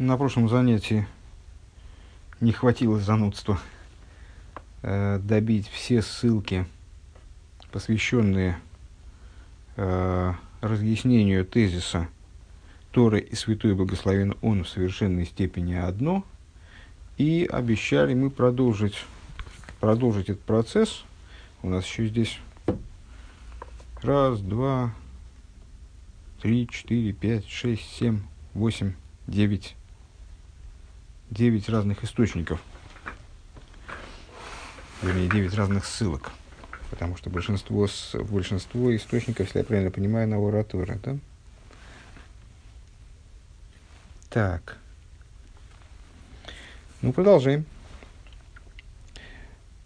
На прошлом занятии не хватило занудства э, добить все ссылки, посвященные э, разъяснению тезиса Торы и Святой Благословен Он в совершенной степени одно. И обещали мы продолжить, продолжить этот процесс. У нас еще здесь раз, два, три, четыре, пять, шесть, семь, восемь, девять 9 разных источников, вернее, 9 разных ссылок, потому что большинство, большинство источников, если я правильно понимаю, на ораторы, да? Так. Ну, продолжаем.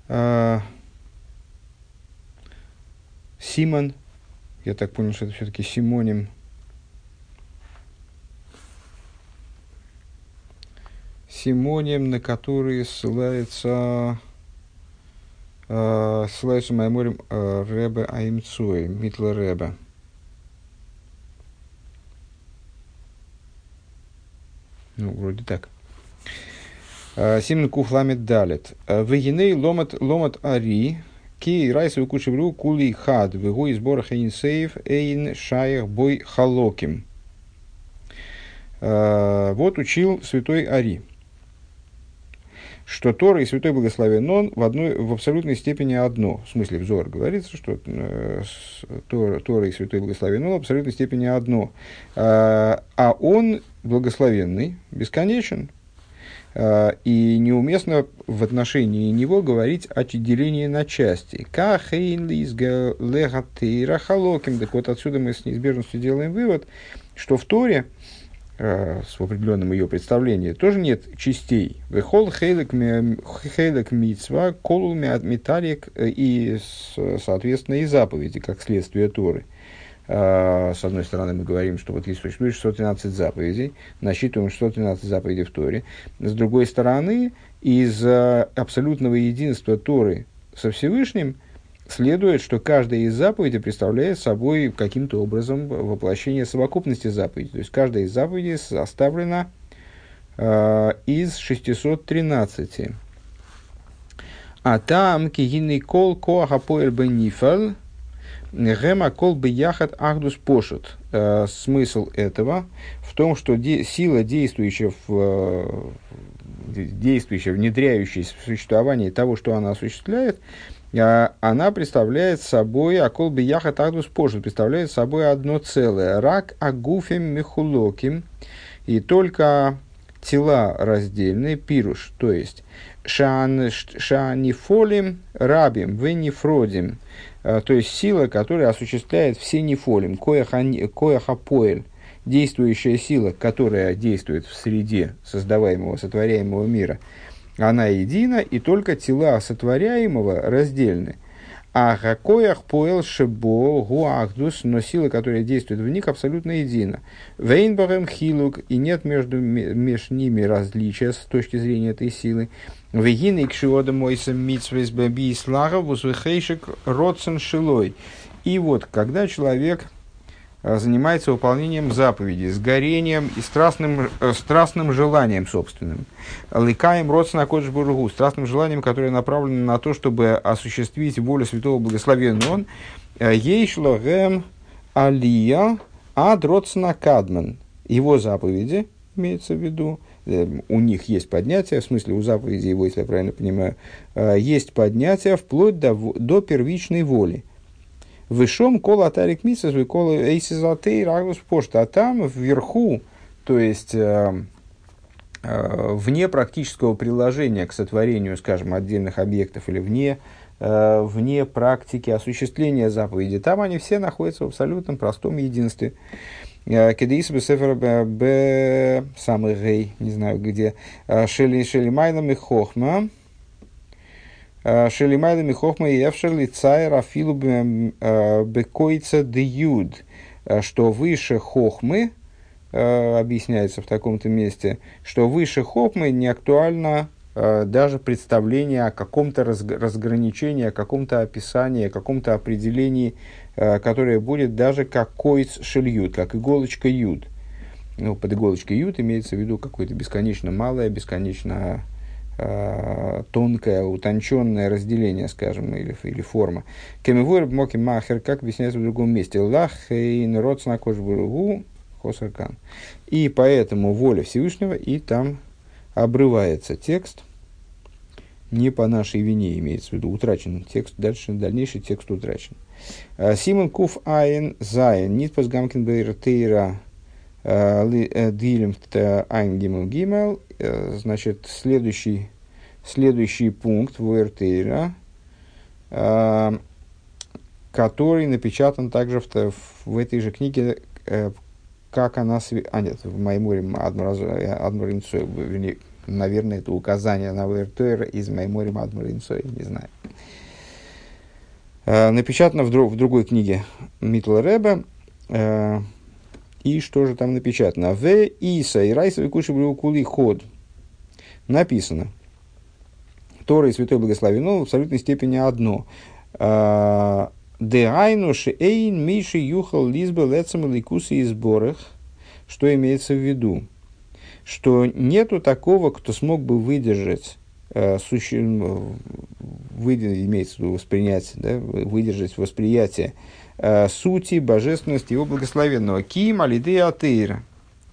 А, Симон, я так понял, что это все-таки симоним симонием, на которые ссылается, э, ссылается Майморим э, Ребе Аимцуэ, Митла Ребе. Ну, вроде так. Э, Симон Кухламет Далит. Э, Вегиней ломат, ломат ари, ки райса выкушевру кули хад, вегу из бора хейнсеев эйн шаях бой халоким. Э, вот учил святой Ари что Тора и Святой Благословен Он в, одной, в абсолютной степени одно. В смысле, взор говорится, что э, Тора, Тора и Святой Благословен Он в абсолютной степени одно. Э, а Он благословенный, бесконечен. Э, и неуместно в отношении него говорить о делении на части. Так вот отсюда мы с неизбежностью делаем вывод, что в Торе Э, с определенным ее представлением, тоже нет частей. Вехол хейлек митцва, колул металик э, и, соответственно, и заповеди, как следствие Торы. Э, с одной стороны, мы говорим, что вот есть существует 613 заповедей, насчитываем 613 заповедей в Торе. С другой стороны, из абсолютного единства Торы со Всевышним – следует, что каждая из заповедей представляет собой каким-то образом воплощение совокупности заповедей. То есть каждая из заповедей составлена э, из 613. А там кигинный кол коаха поэль бенифал гема кол бияхат ахдус пошут. Э, смысл этого в том, что де, сила, действующая в, действующая, внедряющаяся в существование того, что она осуществляет, она представляет собой, акол бы яха тагдус позже, представляет собой одно целое. Рак агуфем мехулоким, и только тела раздельные, пируш, то есть шанифолим рабим, венифродим, а, то есть сила, которая осуществляет все нефолим, кояхапоэль, действующая сила, которая действует в среде создаваемого, сотворяемого мира – она едина, и только тела сотворяемого раздельны. А хакоях поэл шебо гуахдус, но сила, которая действует в них, абсолютно едина. Вейнбарем хилук, и нет между, между ними различия с точки зрения этой силы. Вегин и кшиода мойсам митсвейс баби слагов узвехейшик родсен шилой. И вот, когда человек занимается выполнением заповедей, горением и страстным, э, страстным желанием собственным. Ликаем родственно кодж бургу, страстным желанием, которое направлено на то, чтобы осуществить волю святого благословенного он. Э, Ейшло гэм алия ад родственно кадман. Его заповеди, имеется в виду, у них есть поднятие, в смысле у заповеди его, если я правильно понимаю, есть поднятие вплоть до, до первичной воли. Вышом кола атарик мисас, кола эйсизатей рагус пошта. А там вверху, то есть э, э, вне практического приложения к сотворению, скажем, отдельных объектов или вне, э, вне практики осуществления заповеди, там они все находятся в абсолютном простом единстве. Кедеис бесефер б самый гей, не знаю где, шели шели майлами хохма, Шелимайда Михохма и Эвшерли Цайр Афилу э, Бекойца Дьюд, э, что выше Хохмы, э, объясняется в таком-то месте, что выше Хохмы не актуально даже представление о каком-то разграничении, о каком-то описании, о каком-то определении, которое будет даже как койц шельют, как иголочка юд. ну, под иголочкой ют имеется в виду какое-то бесконечно малое, бесконечно э, тонкое, утонченное разделение, скажем, или, или форма. Кемивуэр моки махер, как объясняется в другом месте. Лах и народ снакош бургу хосаркан. И поэтому воля Всевышнего, и там обрывается текст, не по нашей вине имеется в виду, утрачен текст, дальше, дальнейший текст утрачен. Э, Симон Куф Айн Зайн, Нит Пасгамкин Бейртейра Дилемт Ангимл Гимел, значит, следующий, следующий пункт Вуэртейра, э, который напечатан также в, в этой же книге, э, как она... А нет, в Майморе Адмуринцой, вернее, наверное, это указание на Вуэртейра из Майморе Адмуринцой, не знаю. Э, напечатано в, друг, в другой книге Митла Рэбе, и что же там напечатано? В Иса и Райсовый куши кули ход. Написано. Тора и Святой Благословен в абсолютной степени одно. А, Де айнуши эйн миши юхал лизбе лецем ликуси и сборах. Что имеется в виду? Что нету такого, кто смог бы выдержать э, суще... выдержать, имеется в виду воспринять, да, выдержать восприятие сути, божественности его благословенного. Ким алиды атеира.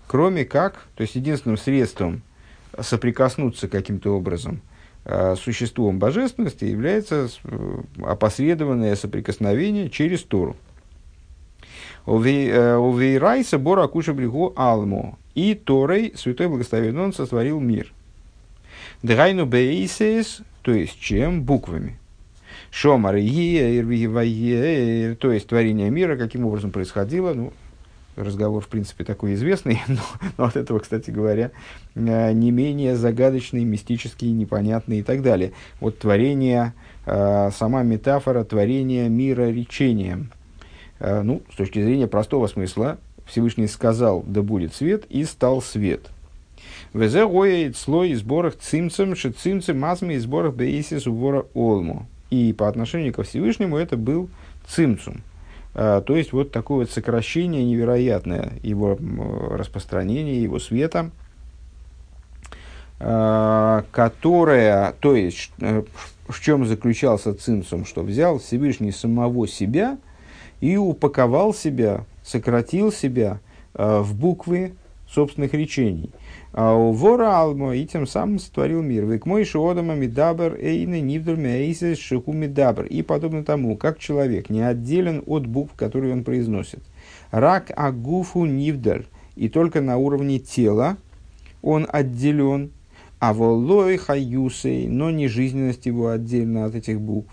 Кроме как, то есть единственным средством соприкоснуться каким-то образом э, существом божественности является э, опосредованное соприкосновение через Тору. Увейрайса бора куша брегу алму. И Торой, святой благословенный, он сотворил мир. Драйну бейсес, то есть чем? Буквами. Шомар и то есть творение мира, каким образом происходило, ну, разговор, в принципе, такой известный, но, но от этого, кстати говоря, э, не менее загадочный, мистический, непонятный и так далее. Вот творение, э, сама метафора творения мира речением. Э, ну, с точки зрения простого смысла, Всевышний сказал, да будет свет, и стал свет. Везе гоет слой сборах цимцем, шицимцем, мазми сборах бейсис убора олму. И по отношению ко Всевышнему это был цимцум. А, то есть вот такое вот сокращение невероятное его распространения, его света, а, которое, то есть э, в чем заключался цимцум, что взял Всевышний самого себя и упаковал себя, сократил себя а, в буквы собственных речений. А вора алмо и тем самым сотворил мир. Век мой шиодама мидабр эйны нивдур мейсис шиху мидабр. И подобно тому, как человек не отделен от букв, которые он произносит. Рак агуфу нивдар. И только на уровне тела он отделен. А волой хаюсей, но не жизненность его отдельно от этих букв.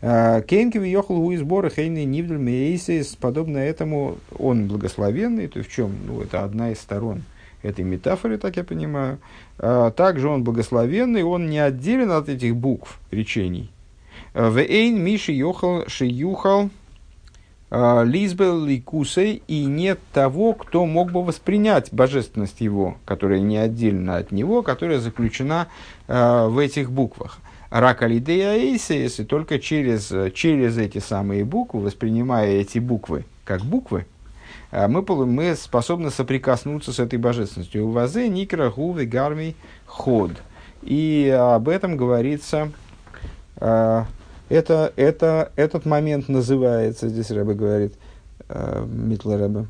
А, Кейнки въехал у сбора хейны нивдаль мейсис, подобно этому он благословенный, то в чем? Ну, это одна из сторон этой метафоры, так я понимаю. А, также он благословенный, он не отделен от этих букв речений. А, Вейн Миши Йохал Шиюхал а, Лизбел Ликусей, и нет того, кто мог бы воспринять божественность его, которая не отдельно от него, которая заключена в этих буквах. Ракалидея если только через, через эти самые буквы, воспринимая эти буквы как буквы, мы, мы способны соприкоснуться с этой божественностью. У вазе никра гувы гарми ход. И об этом говорится, а, это, это, этот момент называется, здесь Рэбе говорит, а, Митла Рэбе,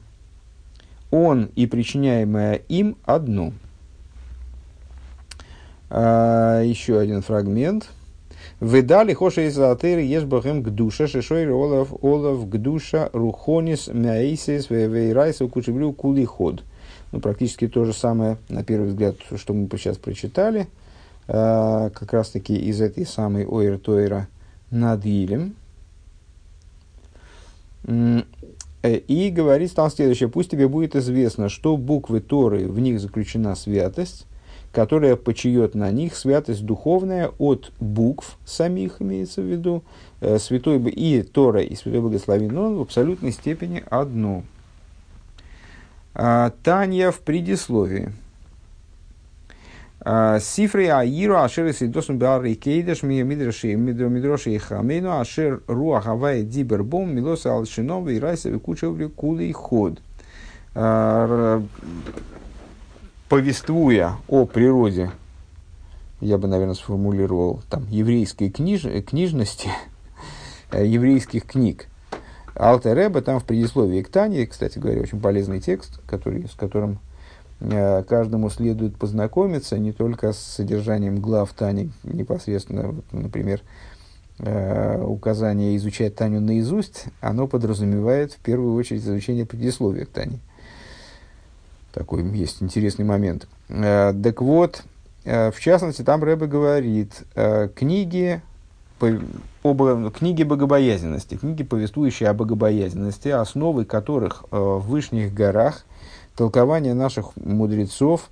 он и причиняемое им одно. Еще один фрагмент – Выдали хоша из атыры ешь бахем к душе, шишой олов олов к душа рухонис мяисис вейрайса кучеблю кули ход. Ну, практически то же самое, на первый взгляд, что мы сейчас прочитали, э, как раз таки из этой самой Ойр Тойра над Илем. И говорит стал следующее. Пусть тебе будет известно, что буквы Торы, в них заключена святость, которая почает на них святость духовная от букв самих, имеется в виду, э, святой и Тора, и святой благословен, он в абсолютной степени одно. А, Таня в предисловии. А, Сифрей Аиру Ашер Сидосум Беарри Кейдеш Мидроши Мидроши Хамейну Ашер Руах Авай Дибербом Милоса Алшинова и Райса Викуча Кулей Ход. Э, повествуя о природе, я бы, наверное, сформулировал, там, еврейской книж, книжности, э, еврейских книг. Алтереба там в предисловии к Тане, кстати говоря, очень полезный текст, который, с которым э, каждому следует познакомиться не только с содержанием глав Тани непосредственно, вот, например, э, указание изучать Таню наизусть, оно подразумевает в первую очередь изучение предисловия к Тане. Такой есть интересный момент. Э, так вот, э, в частности, там Рэбе говорит, э, книги, по, об, книги богобоязненности, книги, повествующие о богобоязненности, основы которых в Вышних горах, толкование наших мудрецов,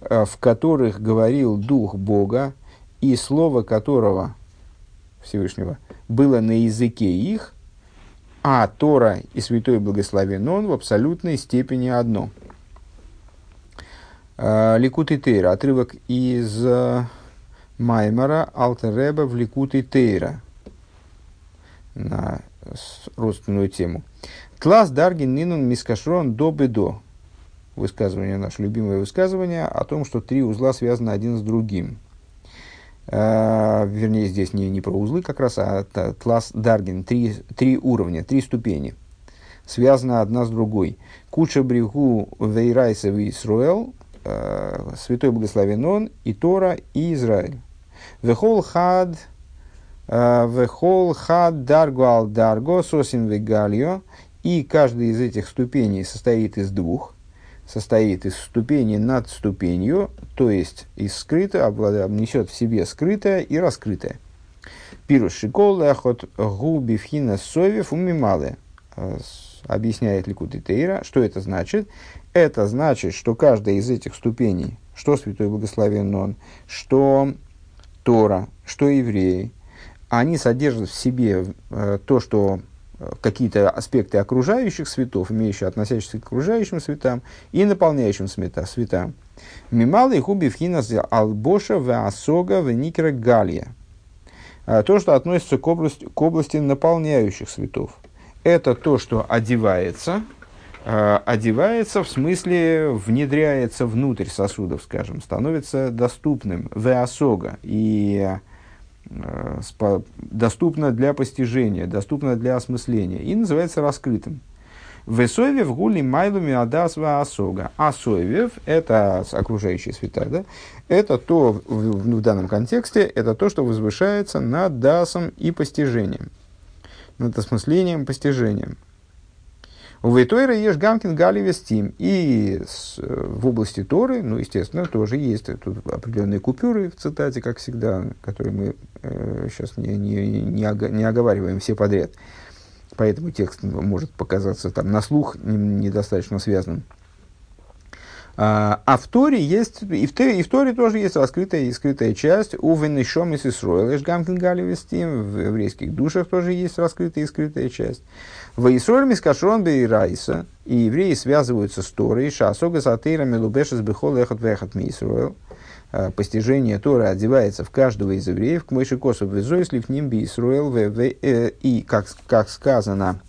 в которых говорил Дух Бога, и слово которого, Всевышнего, было на языке их, а Тора и Святой Благословен Он в абсолютной степени одно – Ликут и Тейра. Отрывок из э, Маймара Алтереба в Ликут и Тейра. На родственную тему. Тлас Даргин Нинун Мискашрон до бедо. Высказывание, наше любимое высказывание о том, что три узла связаны один с другим. Uh, вернее, здесь не, не про узлы как раз, а класс Даргин, три, три уровня, три ступени, связаны одна с другой. Куча брегу вейрайса в Исруэл, э, Святой Благословен Он, и Тора, и Израиль. Вехол хад, э, вехол хад дарго дарго, сосин вегальо, и каждый из этих ступеней состоит из двух, состоит из ступени над ступенью, то есть из скрытого, несет в себе скрытое и раскрытое. Пируш шикол лехот губи совев умимале. Э, объясняет Ликут Тейра, что это значит. Это значит, что каждая из этих ступеней, что Святой Благословен Он, что Тора, что евреи, они содержат в себе э, то, что э, какие-то аспекты окружающих светов, имеющие относящиеся к окружающим светам и наполняющим света, светам. Мималы хуби албоша в асога в никера галия. Э, то, что относится к области, к области наполняющих светов. Это то, что одевается – одевается, в смысле внедряется внутрь сосудов, скажем, становится доступным, веосога, и э, доступно для постижения, доступно для осмысления, и называется раскрытым. Весовев гули майлуми адасва асога. Асовев – это окружающие света, да? Это то, в, в данном контексте, это то, что возвышается над дасом и постижением, над осмыслением, постижением. У Вейтойра ешь Гамкин Гали Вестим. И с, э, в области Торы, ну, естественно, тоже есть тут определенные купюры в цитате, как всегда, которые мы э, сейчас не, не, не, не оговариваем все подряд. Поэтому текст может показаться там на слух недостаточно связанным. А, а в Торе есть, и в, Торе, и в Торе тоже есть раскрытая и скрытая часть. У Венешом и Сисроил, Эшгамкин Галивестим, в еврейских душах тоже есть раскрытая и скрытая часть. В Исроль Мискашрон Райса, и евреи связываются с Торой, Шасога Сатейра Мелубешес Бехол Эхот Вехот Мисруэл, а, постижение Торы одевается в каждого из евреев, к Мойши Косов Везой, Слифним Бисруэл, э, и, как, как сказано,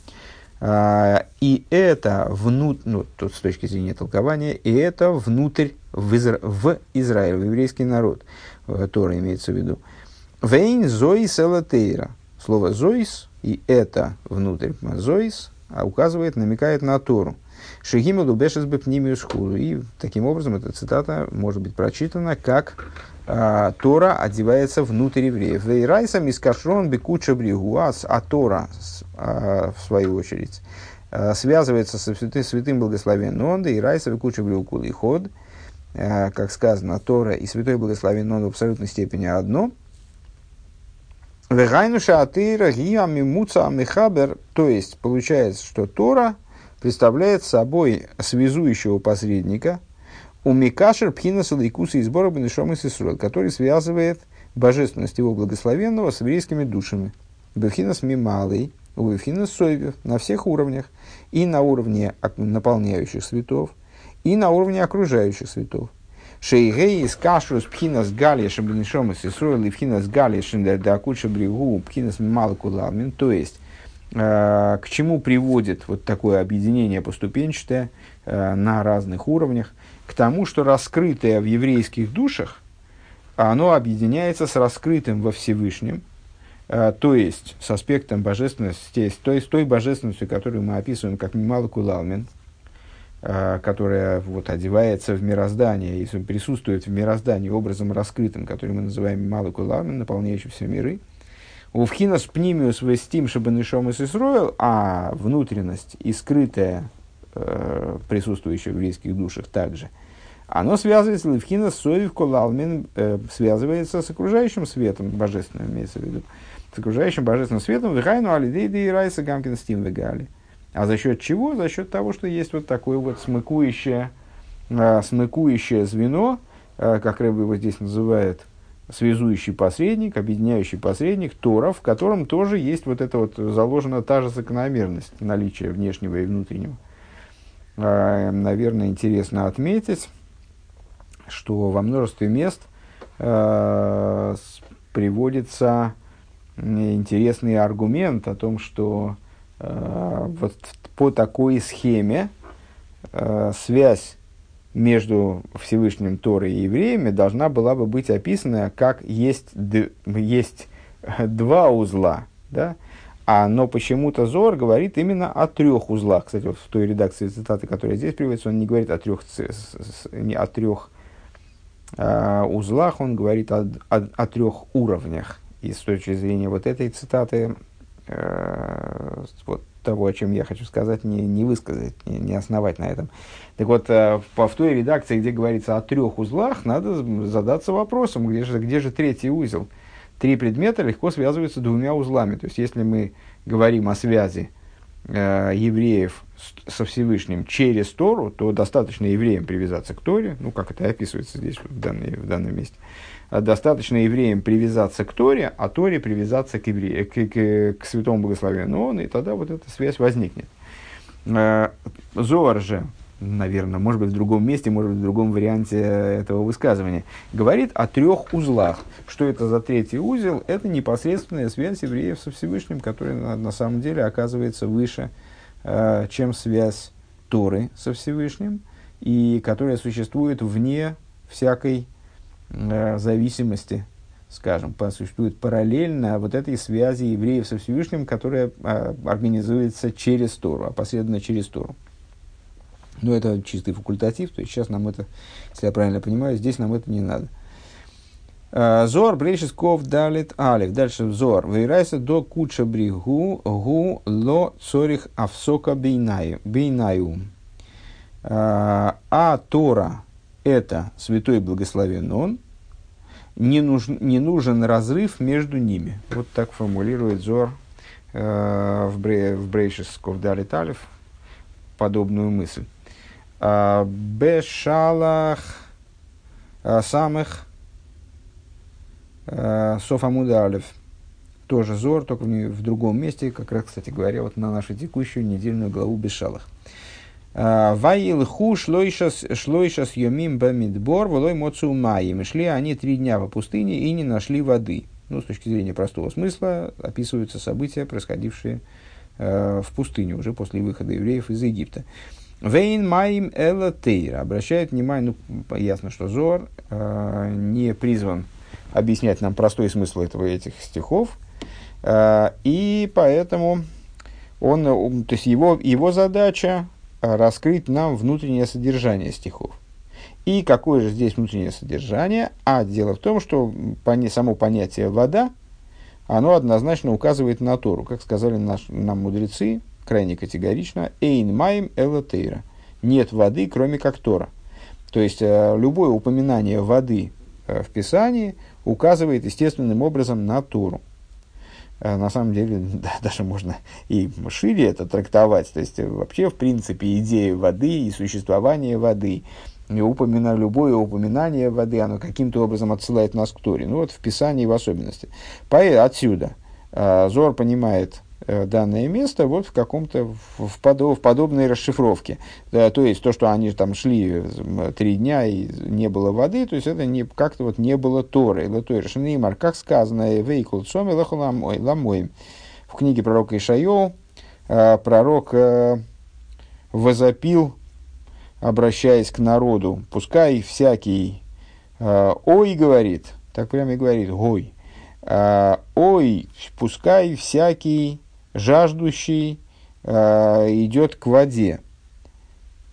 а, и это внутрь, ну, тут с точки зрения толкования, и это внутрь в, Изра... в Израиль, в еврейский народ, э, Тора имеется в виду. Вейн зоис элатейра. Слово зоис и это внутрь Зоис а указывает, намекает на Тору. Шегима лубешес бепнимиус худу. И таким образом эта цитата может быть прочитана как а, Тора одевается внутрь евреев. Вейрайса мискашрон бекуча бригуас, а Тора, а, в свою очередь, а, связывается со святым, святым благословенным Онда и Райса бекуча бригукул и ход. А, как сказано, Тора и святой благословенный Он в абсолютной степени одно – Вегайнуша атыра гиами муца мехабер, то есть получается, что Тора представляет собой связующего посредника, у Микашер Пхинаса Лейкуса и сбора Бенешом и который связывает божественность его благословенного с еврейскими душами. Бехинас Мималый, у Бехинас Сойвев на всех уровнях, и на уровне наполняющих светов, и на уровне окружающих светов. Шейгей из кашрус пхинас галия шаблинишом из Исруэл и пхинас галия шиндердакуча бригу пхинас малкуламин. То есть, К чему приводит вот такое объединение поступенчатое на разных уровнях? К тому, что раскрытое в еврейских душах, оно объединяется с раскрытым во Всевышнем, то есть с аспектом божественности, то есть той божественностью, которую мы описываем как Э, которая вот, одевается в мироздание и присутствует в мироздании образом раскрытым, который мы называем Малыку Ламин, наполняющий все миры. У Вхинас пнимиус вестим, чтобы нишом и сисроил, а внутренность и скрытая, э, присутствующая в еврейских душах также, оно связывается, Левхина Совив Колалмин э, связывается с окружающим светом, божественным имеется в виду, с окружающим божественным светом, Вихайну Алидейда и Райса Гамкин Стим Вегали. А за счет чего? За счет того, что есть вот такое вот смыкующее, э, смыкующее звено, э, как Рэб его здесь называет, связующий посредник, объединяющий посредник, Тора, в котором тоже есть вот это вот заложена та же закономерность наличия внешнего и внутреннего. Э, наверное, интересно отметить, что во множестве мест приводится интересный аргумент о том, что вот по такой схеме э, связь между Всевышним Торой и евреями должна была бы быть описана как есть, есть два узла, да? А, но почему-то Зор говорит именно о трех узлах. Кстати, вот в той редакции цитаты, которая здесь приводится, он не говорит о трех, не о трех э, узлах, он говорит о, о, о трех уровнях. И с точки зрения вот этой цитаты Э, вот того, о чем я хочу сказать, не, не высказать, не, не основать на этом. Так вот, э, в, в той редакции, где говорится о трех узлах, надо задаться вопросом, где же, где же третий узел. Три предмета легко связываются двумя узлами. То есть, если мы говорим о связи э, евреев со Всевышним через Тору, то достаточно евреям привязаться к Торе, ну, как это описывается здесь, в, данной, в данном месте. Достаточно евреям привязаться к Торе, а Торе привязаться к, евре... к, к, к святому благословенному он, и тогда вот эта связь возникнет. Э, Зоар же, наверное, может быть, в другом месте, может быть, в другом варианте этого высказывания, говорит о трех узлах. Что это за третий узел? Это непосредственная связь евреев со Всевышним, которая на, на самом деле оказывается выше, э, чем связь Торы со Всевышним, и которая существует вне всякой Э, зависимости, скажем, существует параллельно вот этой связи евреев со Всевышним, которая а, организуется через Тору, опосредованно через Тору. Но это чистый факультатив, то есть сейчас нам это, если я правильно понимаю, здесь нам это не надо. Э, Зор Брейшисков далит алиф. Дальше Зор. Вейрайса до куча бригу гу ло цорих авсока бейнаю. Э, а Тора это святой благословен он, не, нужен, не нужен разрыв между ними. Вот так формулирует Зор э, в, Бре, в Брейшис Ковдали Талев подобную мысль. А, Бешалах а, самых а, Софамудалев. Тоже Зор, только в, в другом месте, как раз, кстати говоря, вот на нашу текущую недельную главу Бешалах. Ваил ху шлойшас йомим бамидбор, волой моцу маим. Шли они три дня по пустыне и не нашли воды. Ну, с точки зрения простого смысла, описываются события, происходившие э, в пустыне уже после выхода евреев из Египта. Вейн маим эла тейра. Обращает внимание, ну, ясно, что Зор э, не призван объяснять нам простой смысл этого, этих стихов. Э, и поэтому он, то есть его, его задача раскрыть нам внутреннее содержание стихов. И какое же здесь внутреннее содержание? А дело в том, что само понятие «вода», оно однозначно указывает на Тору. Как сказали наш, нам мудрецы, крайне категорично, «эйн маем элотейра» – «нет воды, кроме как Тора». То есть, э, любое упоминание воды э, в Писании указывает естественным образом на Тору. Э, на самом деле да, даже можно и шире это трактовать. То есть вообще, в принципе, идея воды и существование воды, и упомина, любое упоминание воды, оно каким-то образом отсылает нас к Торе. Ну вот в Писании в особенности. Поэтому отсюда э, Зор понимает Э, данное место вот в каком-то в, подо, в подобной расшифровке. Да, то есть то, что они там шли три дня и не было воды, то есть это не, как-то вот не было Торы. Или Торы Шнеймар, как сказано, вейкул цоми ламоем. в книге пророка Ишайо э, пророк э, возопил, обращаясь к народу, пускай всякий э, «Ой», говорит, так прямо и говорит, «Ой», э, «Ой, пускай всякий жаждущий э, идет к воде».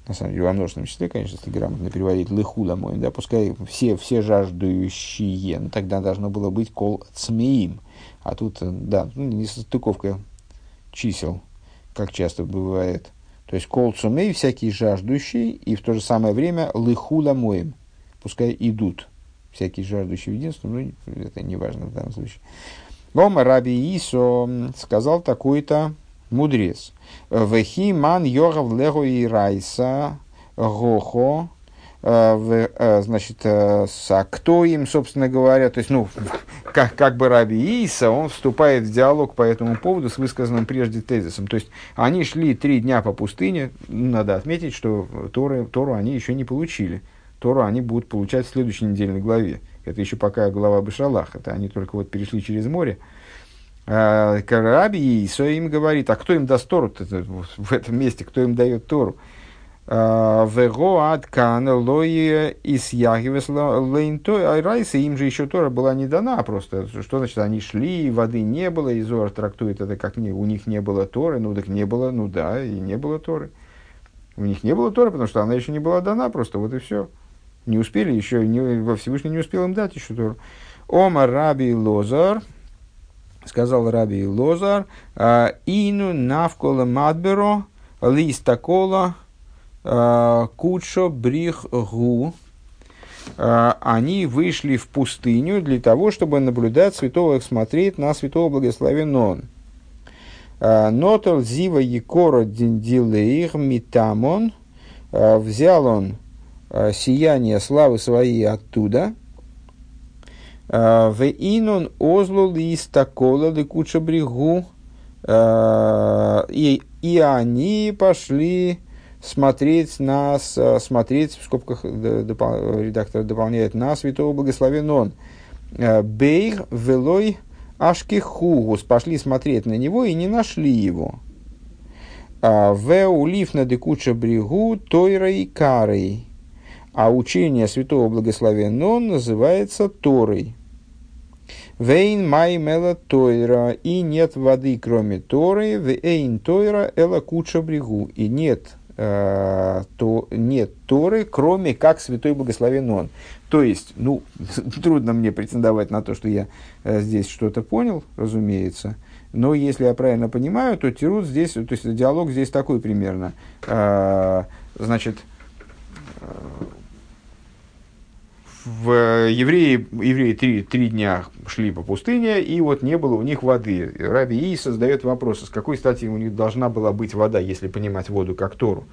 На самом деле, во множественном числе, конечно, если грамотно переводить «лыху домой», да, пускай все, все жаждущие, ну, тогда должно было быть «кол цмеим», а тут, да, ну, не состыковка чисел, как часто бывает. То есть кол цумей, всякие жаждущие, и в то же самое время лыхула моем, пускай идут всякие жаждущие в единство, ну, это не важно в данном случае. Бома Раби Исо сказал такой-то мудрец. Вехи ман йогав лего и райса гохо Э, э, значит, а кто им, собственно говоря, то есть, ну, как, как бы Раби Иса, он вступает в диалог по этому поводу с высказанным прежде тезисом. То есть, они шли три дня по пустыне, надо отметить, что Торы, Тору они еще не получили. Тору они будут получать в следующей недельной главе. Это еще пока глава Башалах, это они только вот перешли через море. Раби Иса им говорит, а кто им даст Тору в этом месте, кто им дает Тору? Вего аткан лое из ягивес лейнтой райса, им же еще Тора была не дана просто. Что значит, они шли, воды не было, и Зор трактует это как не, у них не было Торы, ну так не было, ну да, и не было Торы. У них не было Торы, потому что она еще не была дана, просто вот и все. Не успели еще, не, во Всевышний не успел им дать еще Тору. Ома Раби Лозар, сказал Раби Лозар, ину навкола мадберо листа кола Э, Кучо Брих Гу, э, они вышли в пустыню для того, чтобы наблюдать святого, смотреть на святого благословен э, Нотал Зива Якора Диндилеих Митамон, взял он сияние славы своей оттуда, в инон озлу листакола лекуча бригу, и, и они пошли смотреть на, смотреть, в скобках допол, редактор дополняет, на святого благословен он. Э, Бейр велой ашкихугус. Пошли смотреть на него и не нашли его. «А, в улив на декуча бригу тойрой карой. А учение святого благословен он называется Торой. Вейн май мела тойра, и нет воды, кроме Торы, вейн тойра эла куча бригу, и нет Э, то нет Торы, кроме как святой благословен он. То есть, ну, трудно мне претендовать на то, что я э, здесь что-то понял, разумеется, но если я правильно понимаю, то Тирут здесь, то есть диалог здесь такой примерно. Э, значит, в евреи, евреи три, три дня шли по пустыне, и вот не было у них воды. Раби И создает вопрос, с какой стати у них должна была быть вода, если понимать воду как Тору.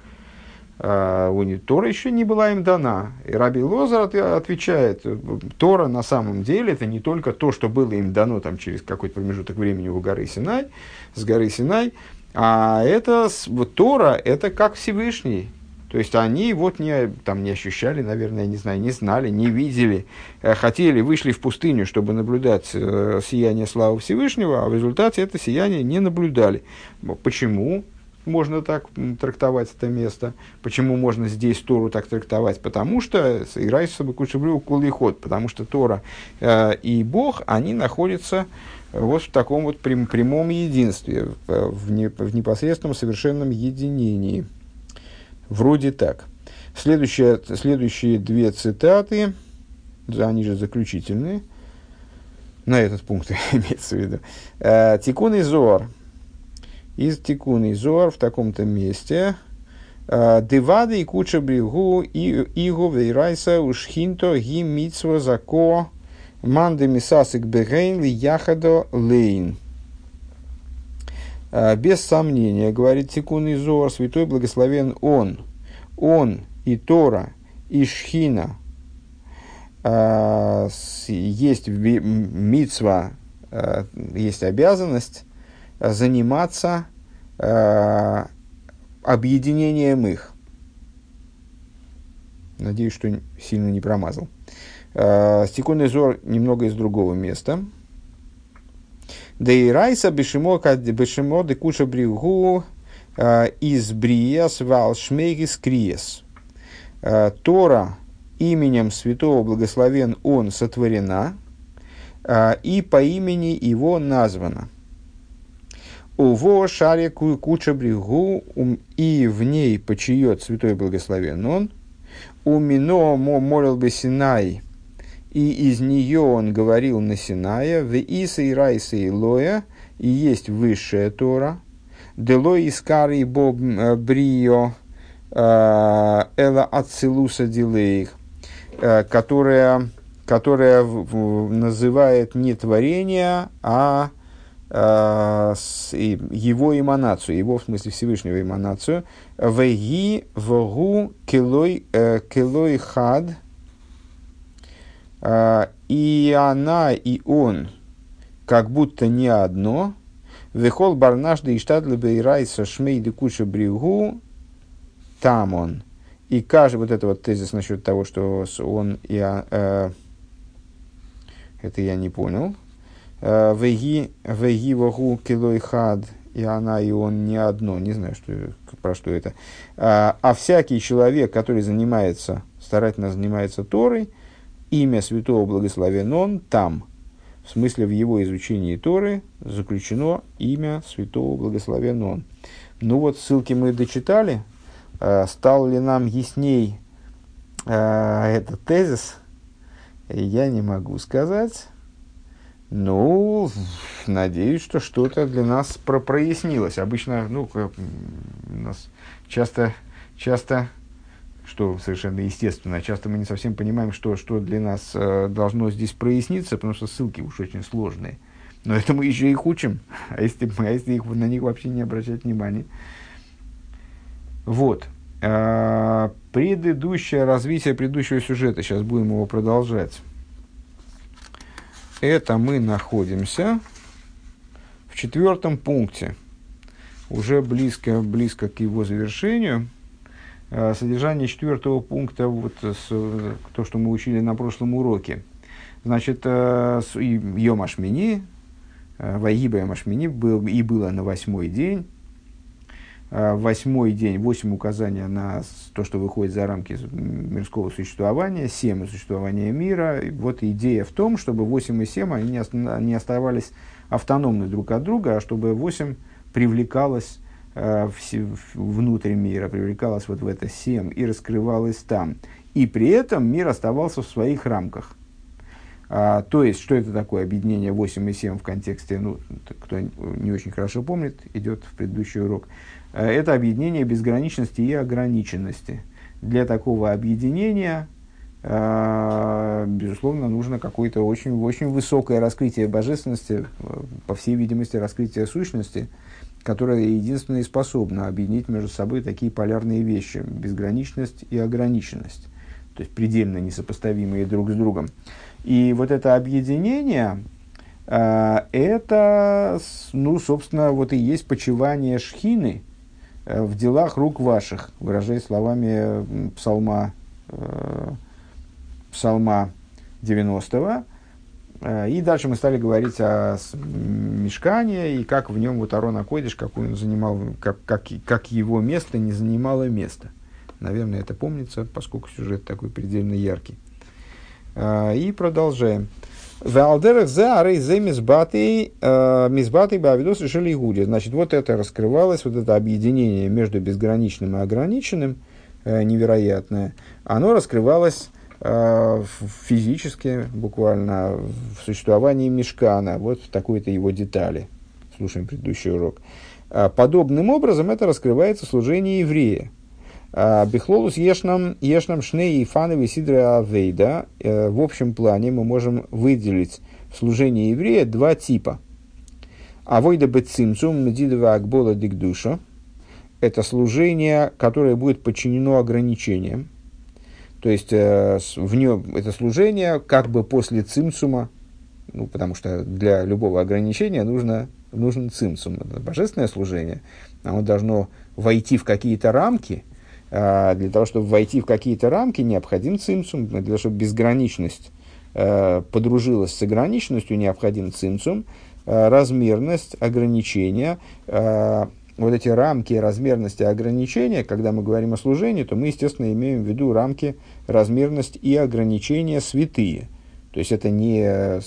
А, у них Тора еще не была им дана. И Раби Лозар отвечает, Тора на самом деле это не только то, что было им дано там, через какой-то промежуток времени у горы Синай, с горы Синай, а это вот, Тора это как Всевышний, то есть они вот не, там, не ощущали, наверное, не знаю, не знали, не видели, э, хотели, вышли в пустыню, чтобы наблюдать э, сияние славы Всевышнего, а в результате это сияние не наблюдали. Почему? можно так трактовать это место. Почему можно здесь Тору так трактовать? Потому что играй с собой кушебрю ход, потому что Тора э, и Бог, они находятся вот в таком вот прям, прямом единстве, в, не, в непосредственном совершенном единении. Вроде так. Следующие, следующие две цитаты, они же заключительные, на этот пункт имеется в виду. Э, Тикун и Зор. Из Тикун и Зор в таком-то месте. Э, Девады и куча бригу игу вейрайса ушхинто ги митсва зако манды мисасик бегейн яхадо лейн. А, без сомнения, говорит Тикун Изор, святой благословен он, он и Тора, и Шхина, а, есть мицва, а, есть обязанность заниматься объединением их. Надеюсь, что сильно не промазал. Стекунный зор немного из другого места – Да и райса бешимо бешимо де куша бригу из бриес валшмейгис криес. Тора именем святого благословен он сотворена, и по имени его названа. Уво шаре куча брегу, и в ней почиет святой благословен он. У мино молил бы Синай, и из нее он говорил на Синая, в Иса и Райса и Лоя, и есть высшая Тора. Дело искари боб э, брио э, эла ацилуса дилейх, э, которая, которая называет не творение, а его эманацию, его в смысле Всевышнего эманацию, веги вгу килой, э, килой хад, и она, и он, как будто не одно, вехол барнажды и штадлы бейрайса шмейды куча бригу, там он. И каждый, вот это вот тезис насчет того, что он, я, э, это я не понял, Веги, веги вогу килой хад, и она, и он не одно, не знаю, что, про что это. А, а всякий человек, который занимается, старательно занимается Торой, имя святого благословен он там. В смысле, в его изучении Торы заключено имя святого благословен он. Ну вот, ссылки мы дочитали. А, стал ли нам ясней а, этот тезис? Я не могу сказать. Ну, надеюсь, что что-то для нас про прояснилось. Обычно, ну, у нас часто, часто, что совершенно естественно, часто мы не совсем понимаем, что, что для нас э, должно здесь проясниться, потому что ссылки уж очень сложные. Но это мы еще их учим, а если, а если их, на них вообще не обращать внимания. Вот. Э, предыдущее развитие предыдущего сюжета, сейчас будем его продолжать это мы находимся в четвертом пункте, уже близко, близко к его завершению. А, содержание четвертого пункта, вот с, то, что мы учили на прошлом уроке. Значит, э, Йом Ашмини, э, Ваиба Йом Ашмини был, и было на восьмой день, Э, восьмой день, восемь указания на то, что выходит за рамки мирского существования, семь существования мира. Вот идея в том, чтобы восемь и семь они не оставались автономны друг от друга, а чтобы восемь привлекалось э, внутрь мира, привлекалось вот в это семь и раскрывалось там. И при этом мир оставался в своих рамках. А, то есть, что это такое объединение 8 и 7 в контексте, ну, кто не очень хорошо помнит, идет в предыдущий урок. Э, это объединение безграничности и ограниченности. Для такого объединения, э, безусловно, нужно какое-то очень, очень высокое раскрытие божественности, э, по всей видимости, раскрытие сущности, которое единственное и способно объединить между собой такие полярные вещи – безграничность и ограниченность, то есть предельно несопоставимые друг с другом. И вот это объединение, это, ну, собственно, вот и есть почивание шхины – Э, в делах рук ваших, выражаясь словами псалма, э, псалма 90-го. Э, и дальше мы стали говорить о мешкане и как в нем вот Арон Акодиш, как он занимал, как, как, как его место не занимало место. Наверное, это помнится, поскольку сюжет такой предельно яркий. И продолжаем. Валдерах за арей за мизбатый, э, мизбатый бавидос решили игуди. Значит, вот это раскрывалось, вот это объединение между безграничным и ограниченным, э, невероятное, оно раскрывалось э, физически, буквально, в существовании мешкана, вот в такой-то его детали. Слушаем предыдущий урок. Подобным образом это раскрывается служение еврея. А, Бехлолус ешнам, ешнам шней и фанови сидра авейда. Э, в общем плане мы можем выделить в служении еврея два типа. Авойда бецимцум медидова акбола дикдуша. Это служение, которое будет подчинено ограничениям. То есть э, в нем это служение как бы после цимцума, ну, потому что для любого ограничения нужно, нужен цимцум. Это божественное служение. Оно должно войти в какие-то рамки – а, для того, чтобы войти в какие-то рамки, необходим цимцум. Для того, чтобы безграничность э, подружилась с ограниченностью, необходим цимцум. размерность, ограничения, вот эти рамки размерности ограничения, когда мы говорим о служении, то мы, естественно, имеем в виду рамки размерность и ограничения святые. То есть это не,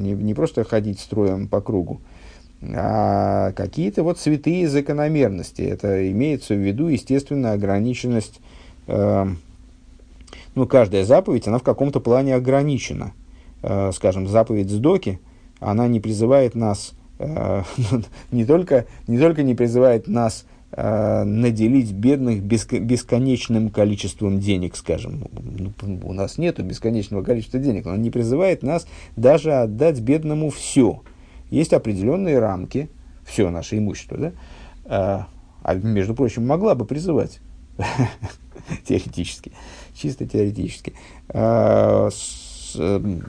не, не просто ходить строем по кругу, а какие-то вот святые закономерности. Это имеется в виду, естественно, ограниченность. Э, ну, каждая заповедь, она в каком-то плане ограничена. Э, скажем, заповедь Сдоки, она не призывает нас не, только, не только не призывает нас э, наделить бедных бесконечным количеством денег, скажем. Ну, у нас нет бесконечного количества денег, но он не призывает нас даже отдать бедному все. Есть определенные рамки, все наше имущество, да? А, а между прочим, могла бы призывать, теоретически, чисто теоретически.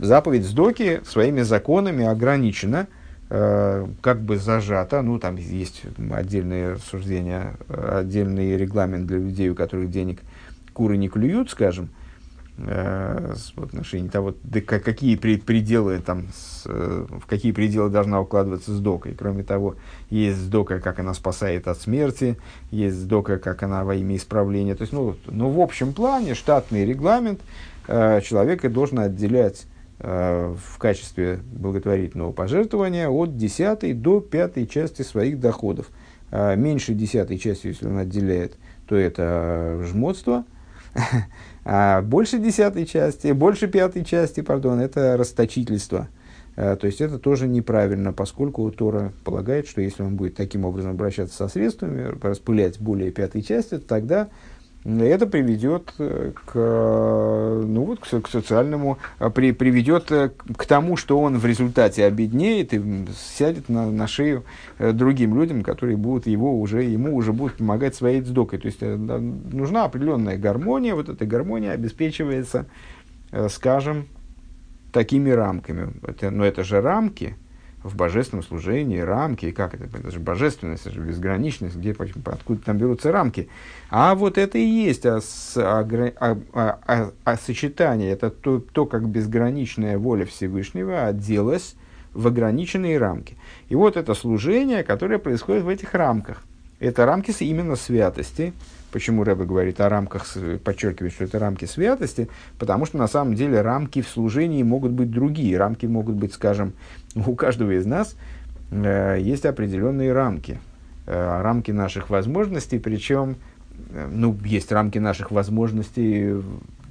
Заповедь Сдоки своими законами ограничена – Э, как бы зажата, ну, там есть отдельные рассуждения, отдельный регламент для людей, у которых денег куры не клюют, скажем, э, в отношении того, да, какие пределы там, э, в какие пределы должна укладываться сдока. И кроме того, есть сдока, как она спасает от смерти, есть сдока, как она во имя исправления. То есть, ну, ну в общем плане штатный регламент человека должен отделять Э, в качестве благотворительного пожертвования от десятой до пятой части своих доходов. А меньше десятой части, если он отделяет, то это жмотство, а больше десятой части, больше пятой части, пардон, это расточительство. А, то есть это тоже неправильно, поскольку Тора полагает, что если он будет таким образом обращаться со средствами, распылять более пятой части, то тогда это приведет э, к, ну вот, к, социальному, а, при, приведет э, к тому, что он в результате обеднеет и сядет на, на шею э, другим людям, которые будут его уже, ему уже будут помогать своей дздокой. То есть нужна определенная гармония, вот эта гармония обеспечивается, скажем, такими рамками. Это, но это же рамки, в божественном служении, рамки, и как это, это же божественность, это же безграничность, где, откуда там берутся рамки. А вот это и есть а, а, а, а, а сочетание, это то, то, как безграничная воля Всевышнего оделась в ограниченные рамки. И вот это служение, которое происходит в этих рамках. Это рамки именно святости, Почему Рэбе говорит о рамках, подчеркивает, что это рамки святости? Потому что на самом деле рамки в служении могут быть другие. Рамки могут быть, скажем, у каждого из нас э, есть определенные рамки. Э, рамки наших возможностей, причем, э, ну, есть рамки наших возможностей,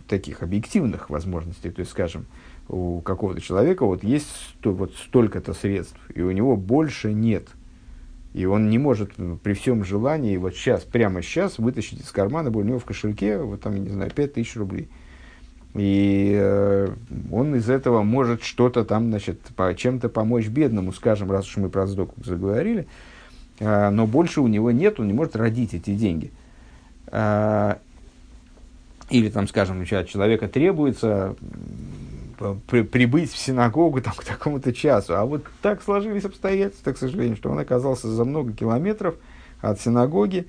таких объективных возможностей. То есть, скажем, у какого-то человека вот есть сто, вот столько-то средств, и у него больше нет – и он не может при всем желании вот сейчас, прямо сейчас вытащить из кармана, у него в кошельке, вот там, не знаю, 5000 рублей. И э, он из этого может что-то там, значит, по, чем-то помочь бедному, скажем, раз уж мы про сдоку заговорили. Э, но больше у него нет, он не может родить эти деньги. Э, или там, скажем, от человека требуется при, прибыть в синагогу там, к такому-то часу. А вот так сложились обстоятельства, к сожалению, что он оказался за много километров от синагоги,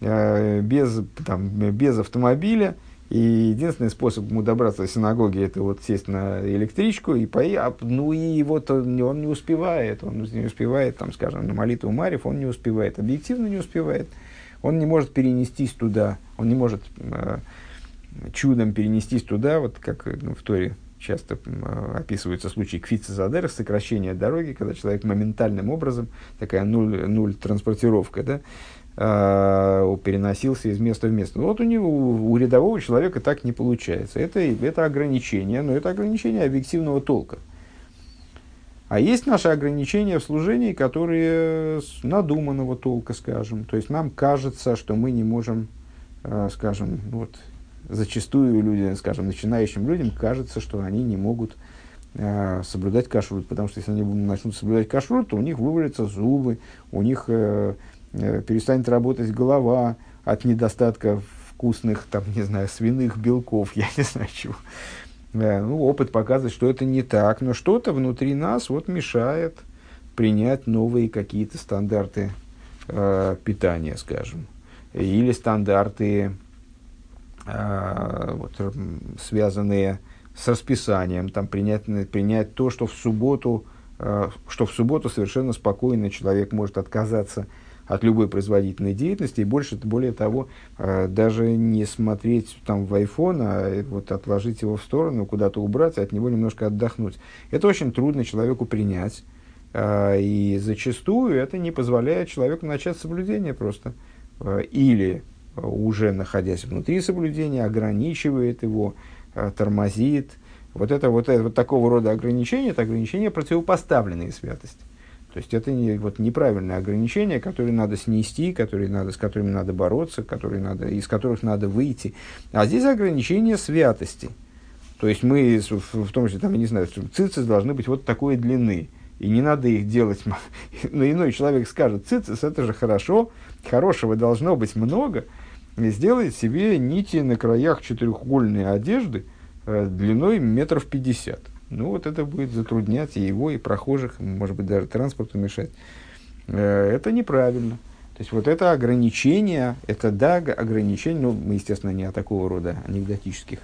э, без, там, без автомобиля. И единственный способ ему добраться до синагоги, это вот сесть на электричку и поехать. Ну и вот он, он не успевает, он не успевает, там, скажем, на молитву Марьев, он не успевает, объективно не успевает. Он не может перенестись туда, он не может э, чудом перенестись туда, вот как ну, в Торе часто описываются случаи кфица задер, сокращение дороги, когда человек моментальным образом, такая нуль, нуль транспортировка, да, э, переносился из места в место. Вот у него, у рядового человека так не получается. Это, это ограничение, но это ограничение объективного толка. А есть наши ограничения в служении, которые надуманного толка, скажем. То есть нам кажется, что мы не можем, э, скажем, вот зачастую люди, скажем, начинающим людям кажется, что они не могут э, соблюдать кашрут, потому что если они начнут соблюдать кашрут, то у них вывалятся зубы, у них э, э, перестанет работать голова от недостатка вкусных, там, не знаю, свиных белков, я не знаю чего. Э, ну, опыт показывает, что это не так, но что-то внутри нас вот мешает принять новые какие-то стандарты э, питания, скажем, или стандарты вот, связанные с расписанием, там, принять, принять то, что в субботу э, что в субботу совершенно спокойно человек может отказаться от любой производительной деятельности, и больше, более того, э, даже не смотреть там в iPhone, а вот отложить его в сторону, куда-то убрать, от него немножко отдохнуть. Это очень трудно человеку принять, и зачастую это не позволяет человеку начать соблюдение просто. Или уже находясь внутри соблюдения, ограничивает его, тормозит. Вот это вот, это, вот такого рода ограничения, это ограничения противопоставленные святости. То есть это не, вот, неправильные ограничения, которые надо снести, которые надо, с которыми надо бороться, которые надо, из которых надо выйти. А здесь ограничения святости. То есть мы, в том числе, там, я не знаю, цицис должны быть вот такой длины. И не надо их делать. Но иной человек скажет, цицис это же хорошо, хорошего должно быть много. Сделает себе нити на краях четырехугольной одежды э, длиной метров пятьдесят ну вот это будет затруднять и его, и прохожих, может быть, даже транспорту мешать. Э, это неправильно. То есть вот это ограничение, это да, ограничение, ну, мы, естественно, не о такого рода анекдотических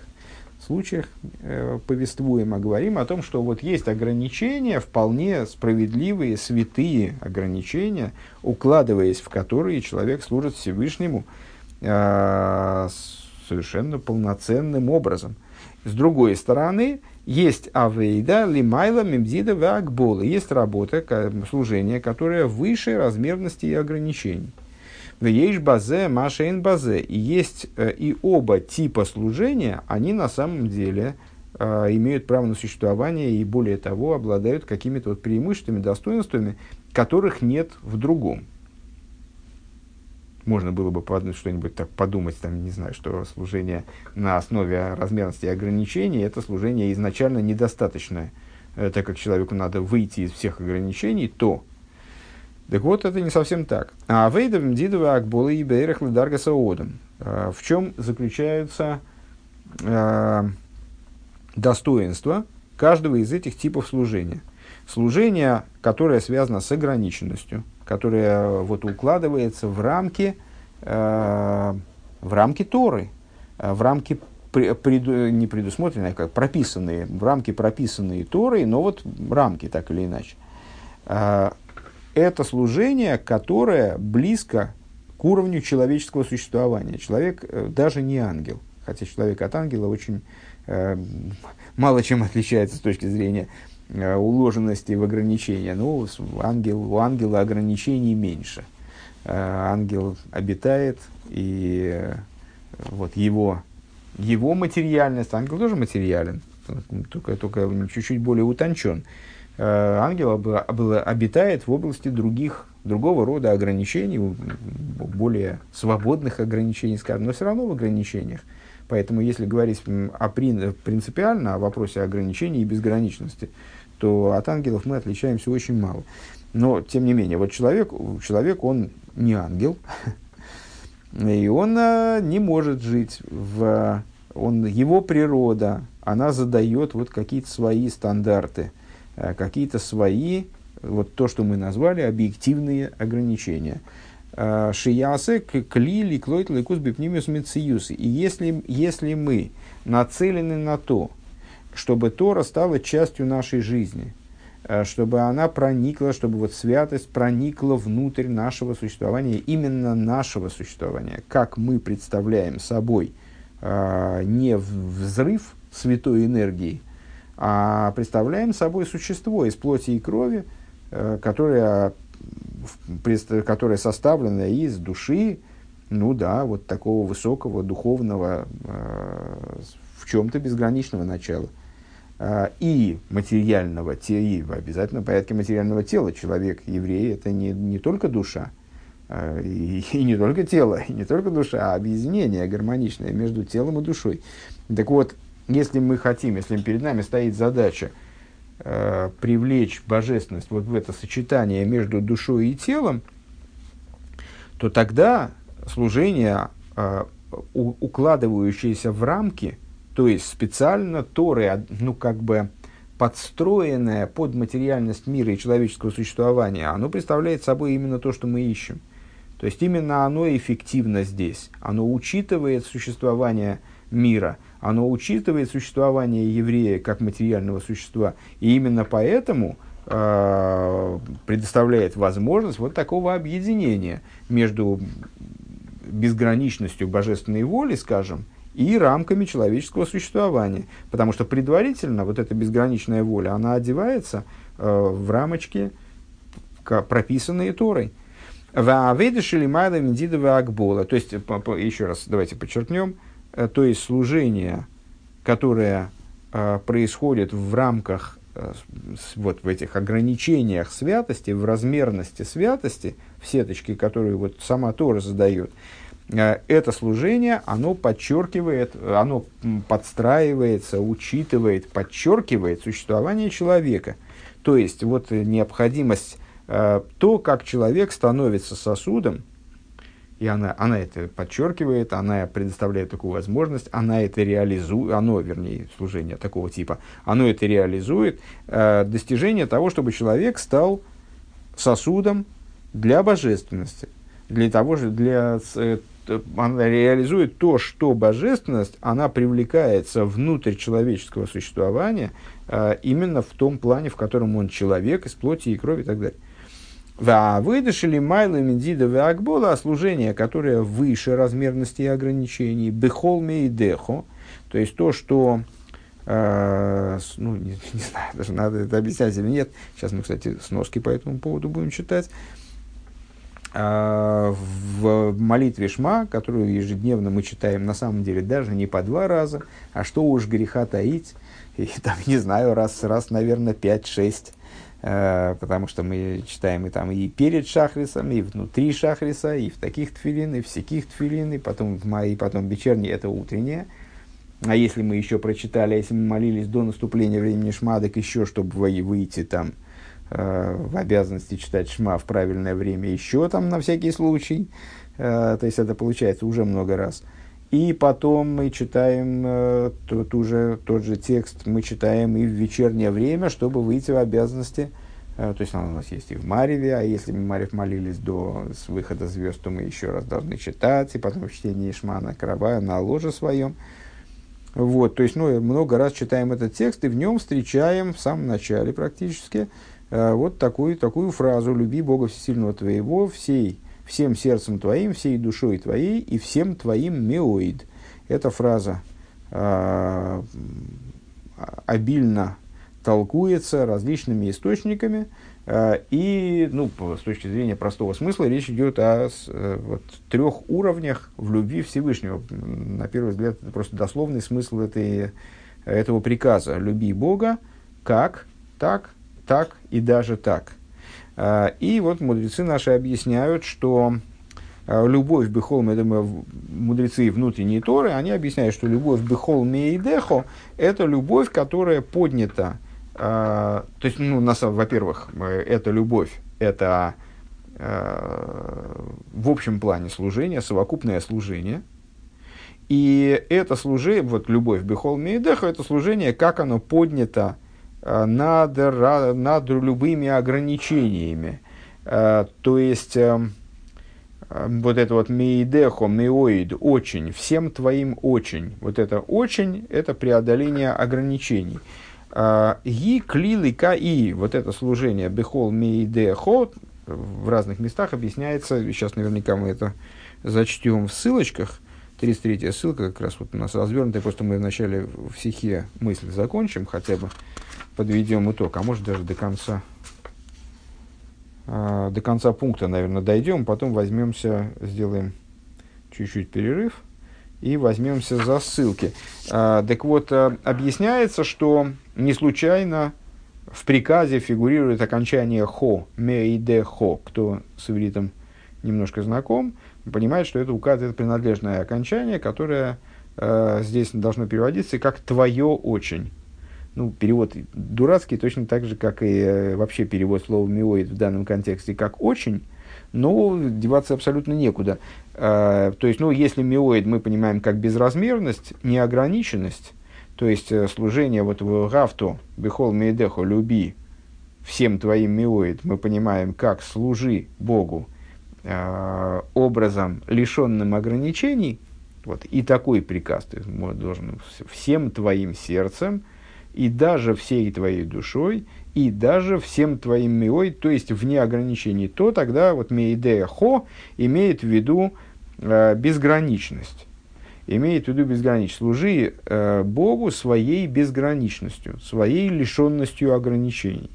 случаях э, повествуем, а говорим о том, что вот есть ограничения, вполне справедливые, святые ограничения, укладываясь в которые человек служит Всевышнему совершенно полноценным образом. С другой стороны, есть авейда, лимайла, мемзида, вакбола. Есть работа, служение, которое выше размерности и ограничений. Есть базе, машейн базе. И есть э, и оба типа служения, они на самом деле э, имеют право на существование и более того обладают какими-то вот преимуществами, достоинствами, которых нет в другом можно было бы что-нибудь так подумать, там, не знаю, что служение на основе размерности и ограничений, это служение изначально недостаточное, э, так как человеку надо выйти из всех ограничений, то так вот, это не совсем так. А вейдовым дидова акбола и бейрах саодом. Э, в чем заключаются э, достоинства каждого из этих типов служения? Служение, которое связано с ограниченностью – которая вот укладывается в рамки, э, в рамки Торы, э, в рамки при, преду, не предусмотренные, а как прописанные, в рамки прописанные Торой, но вот рамки так или иначе. Э, это служение, которое близко к уровню человеческого существования. Человек э, даже не ангел, хотя человек от ангела очень мало чем отличается с точки зрения уложенности в ограничения. Ну, ангел, у ангела ограничений меньше. Э, ангел обитает, и э, вот его, его материальность, ангел тоже материален, только, только чуть-чуть более утончен. Ангел был, обитает в области других, другого рода ограничений, более свободных ограничений, скажем, но все равно в ограничениях. Поэтому, если говорить о принципиально о вопросе ограничений и безграничности, то от ангелов мы отличаемся очень мало. Но, тем не менее, вот человек, человек он не ангел, и он а, не может жить в... Он, его природа, она задает вот какие-то свои стандарты, а, какие-то свои, вот то, что мы назвали, объективные ограничения. А, Шиясе, клили, клойт, лейкус, бипнимиус, мециюс. И если, если мы нацелены на то, чтобы Тора стала частью нашей жизни, э, чтобы она проникла, чтобы вот святость проникла внутрь нашего существования, именно нашего существования, как мы представляем собой э, не взрыв святой энергии, а представляем собой существо из плоти и крови, э, которое, которое составлено из души, ну да, вот такого высокого духовного, в чем-то безграничного начала – а, и материального тела, и в порядке материального тела. Человек, еврей, это не, не только душа, а, и, и не только тело, и не только душа, а объединение гармоничное между телом и душой. Так вот, если мы хотим, если перед нами стоит задача э, привлечь божественность вот в это сочетание между душой и телом, то тогда служение, э, у, укладывающееся в рамки – то есть специально Торы, ну как бы подстроенное под материальность мира и человеческого существования, оно представляет собой именно то, что мы ищем. То есть именно оно эффективно здесь. Оно учитывает существование мира, оно учитывает существование еврея как материального существа. И именно поэтому э, предоставляет возможность вот такого объединения между безграничностью божественной воли, скажем, и рамками человеческого существования. Потому что предварительно вот эта безграничная воля, она одевается э, в рамочки, прописанные Торой. То есть, еще раз давайте подчеркнем, то есть служение, которое э, происходит в рамках э, вот в этих ограничениях святости, в размерности святости, в сеточке, которую вот сама Тора задает, это служение, оно подчеркивает, оно подстраивается, учитывает, подчеркивает существование человека. То есть, вот необходимость Э, то, как человек становится сосудом, и она, она это подчеркивает, она предоставляет такую возможность, она это реализует, оно, вернее, служение такого типа, оно это реализует, э, достижение того, чтобы человек стал сосудом для божественности, для того же, для, э, она реализует то, что божественность, она привлекается внутрь человеческого существования э, именно в том плане, в котором он человек из плоти и крови и так далее. Выдышали Майла Медида Веакбола, а служение, которое выше размерности и ограничений, Бехолме и Дехо, то есть то, что э, ну, не, не знаю, даже надо это объяснять или нет. Сейчас мы, кстати, сноски по этому поводу будем читать. Э, в молитве Шма, которую ежедневно мы читаем, на самом деле, даже не по два раза, а что уж греха таить, и там, не знаю, раз, раз наверное, пять-шесть потому что мы читаем и там и перед шахрисом, и внутри шахриса, и в таких тфилин, и в всяких тфилин, и потом в мои, потом вечерние, это утреннее. А если мы еще прочитали, а если мы молились до наступления времени шмадок, еще чтобы выйти там э, в обязанности читать шма в правильное время, еще там на всякий случай, э, то есть это получается уже много раз. И потом мы читаем э, тот, уже, тот же текст, мы читаем и в вечернее время, чтобы выйти в обязанности. Э, то есть он у нас есть и в Мареве, а если мы Марев молились до с выхода звезд, то мы еще раз должны читать, и потом в чтении Ишмана Каравая на ложе своем. Вот, то есть, ну, много раз читаем этот текст, и в нем встречаем в самом начале практически э, вот такую, такую фразу «Люби Бога Всесильного твоего всей всем сердцем твоим, всей душой твоей и всем твоим меоид. Эта фраза э, обильно толкуется различными источниками, э, и ну, с точки зрения простого смысла речь идет о э, вот, трех уровнях в любви Всевышнего. На первый взгляд, это просто дословный смысл этой, этого приказа. Люби Бога как, так, так и даже так – и вот мудрецы наши объясняют, что а, любовь бехол, я думаю, мудрецы внутренние Торы, они объясняют, что любовь бехол мейдехо – это любовь, которая поднята. А, то есть, ну, на самом, во-первых, это любовь, это в общем плане служение, совокупное служение. И это служение, вот любовь бехол мейдехо, это служение, как оно поднято Э, над, над любыми ограничениями. Э, то есть, э, вот это вот мейдехо, меоид, очень, всем твоим очень. Вот это очень, это преодоление ограничений. Ги клилы и вот это служение бехол мейдехо в разных местах объясняется, сейчас наверняка мы это зачтем в ссылочках, 33 ссылка как раз вот у нас развернутая, просто мы вначале в стихе мысль закончим хотя бы подведем итог, а может даже до конца, э, до конца пункта, наверное, дойдем, потом возьмемся, сделаем чуть-чуть перерыв и возьмемся за ссылки. Э, так вот, э, объясняется, что не случайно в приказе фигурирует окончание «хо», «меиде хо», кто с ивритом немножко знаком, понимает, что это указывает принадлежное окончание, которое э, здесь должно переводиться как «твое очень» ну, перевод дурацкий, точно так же, как и э, вообще перевод слова «миоид» в данном контексте, как «очень», но деваться абсолютно некуда. Э, то есть, ну, если «миоид» мы понимаем как безразмерность, неограниченность, то есть э, служение вот в «гафту», «бехол мейдехо», «люби», всем твоим миоид, мы понимаем, как служи Богу э, образом, лишенным ограничений, вот, и такой приказ, ты должен всем твоим сердцем, и даже всей твоей душой, и даже всем твоим миой, то есть вне ограничений, то тогда вот мейдея хо имеет в виду э, безграничность. Имеет в виду безграничность. Служи э, Богу своей безграничностью, своей лишенностью ограничений.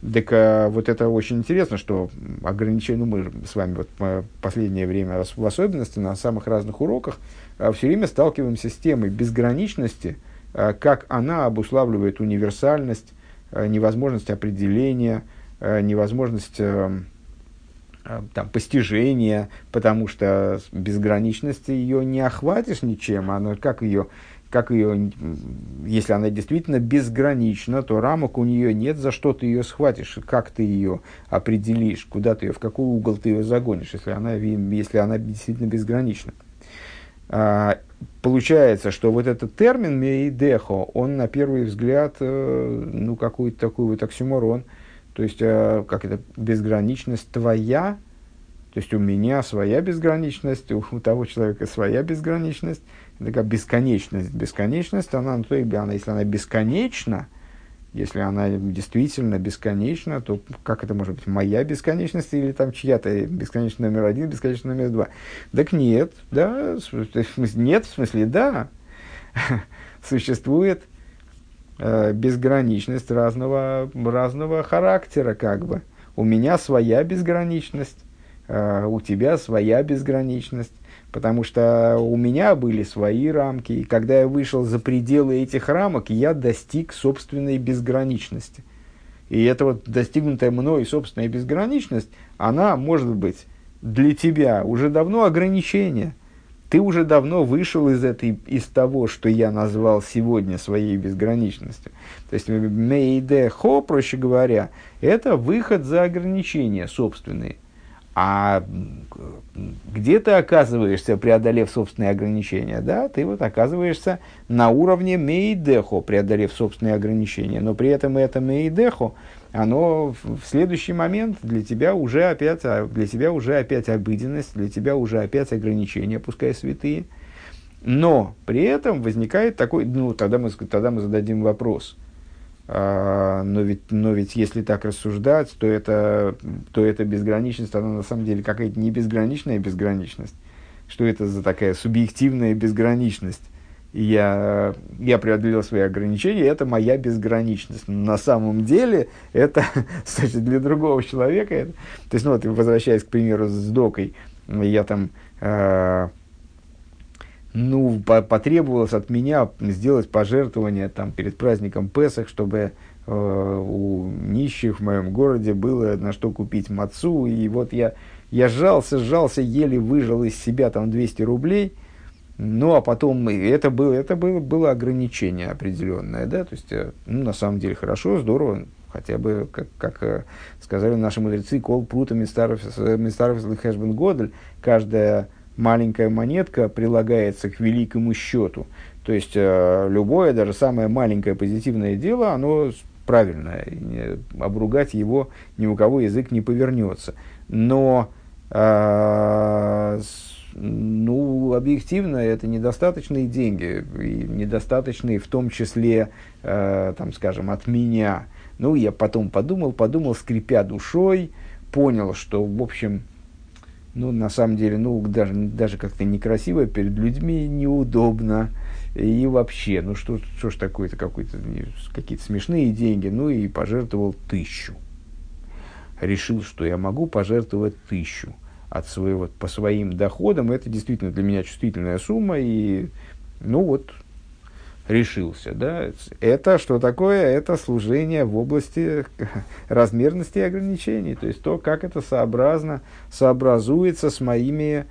Так а, вот это очень интересно, что ограничения, ну мы с вами вот в последнее время, в особенности на самых разных уроках, а, все время сталкиваемся с темой безграничности, как она обуславливает универсальность, а, невозможность определения, а, невозможность а, а, там, постижения, потому что безграничности ее не охватишь ничем, она как ее как ее, если она действительно безгранична, то рамок у нее нет, за что ты ее схватишь, как ты ее определишь, куда ты ее, в какой угол ты ее загонишь, если она, если она действительно безгранична. Получается, что вот этот термин мейдехо, он на первый взгляд, э, ну, какой-то такой вот оксюморон, то есть, э, как это, безграничность твоя, то есть у меня своя безграничность, у, у того человека своя безграничность, такая бесконечность. Бесконечность, она, ну, то, она, если она бесконечна, если она действительно бесконечна, то как это может быть? Моя бесконечность или там чья-то бесконечность номер один, бесконечность номер два? Так нет, да, нет, в смысле, да. Существует э, безграничность разного, разного характера, как бы. У меня своя безграничность, э, у тебя своя безграничность потому что у меня были свои рамки, и когда я вышел за пределы этих рамок, я достиг собственной безграничности. И эта вот достигнутая мной собственная безграничность, она может быть для тебя уже давно ограничение. Ты уже давно вышел из, этой, из того, что я назвал сегодня своей безграничностью. То есть, мейде хо, проще говоря, это выход за ограничения собственные – а где ты оказываешься, преодолев собственные ограничения? Да, ты вот оказываешься на уровне мейдехо, преодолев собственные ограничения. Но при этом это мейдехо, оно в следующий момент для тебя уже опять, а, для тебя уже опять обыденность, для тебя уже опять ограничения, пускай святые. Но при этом возникает такой, ну, тогда мы, тогда мы зададим вопрос – но ведь, но ведь если так рассуждать, то это, то это безграничность, она на самом деле какая-то не безграничная безграничность. Что это за такая субъективная безграничность? Я, я преодолел свои ограничения, это моя безграничность. На самом деле, это, кстати, для другого человека, это, то есть, ну вот, возвращаясь, к примеру, с Докой, я там э, ну, по потребовалось от меня сделать пожертвование там, перед праздником Песах, чтобы э, у нищих в моем городе было на что купить мацу. И вот я, я сжался, сжался, еле выжил из себя там 200 рублей. Ну, а потом это было, это было, было ограничение определенное, да, то есть, э, ну, на самом деле, хорошо, здорово, хотя бы, как, как э, сказали наши мудрецы, кол прута мистаров хэшбен годель, каждая маленькая монетка прилагается к великому счету. То есть э, любое, даже самое маленькое позитивное дело, оно правильное. Обругать его ни у кого язык не повернется. Но э, ну, объективно, это недостаточные деньги, и недостаточные в том числе, э, там, скажем, от меня. Ну, я потом подумал, подумал, скрипя душой, понял, что, в общем, ну, на самом деле, ну, даже, даже как-то некрасиво, перед людьми неудобно. И вообще, ну, что, что ж такое-то, какой-то, какие-то смешные деньги. Ну, и пожертвовал тысячу. Решил, что я могу пожертвовать тысячу от своего, по своим доходам. Это действительно для меня чувствительная сумма. И, ну, вот, решился. Да? Это что такое? Это служение в области размерности и ограничений. То есть то, как это сообразно, сообразуется с моими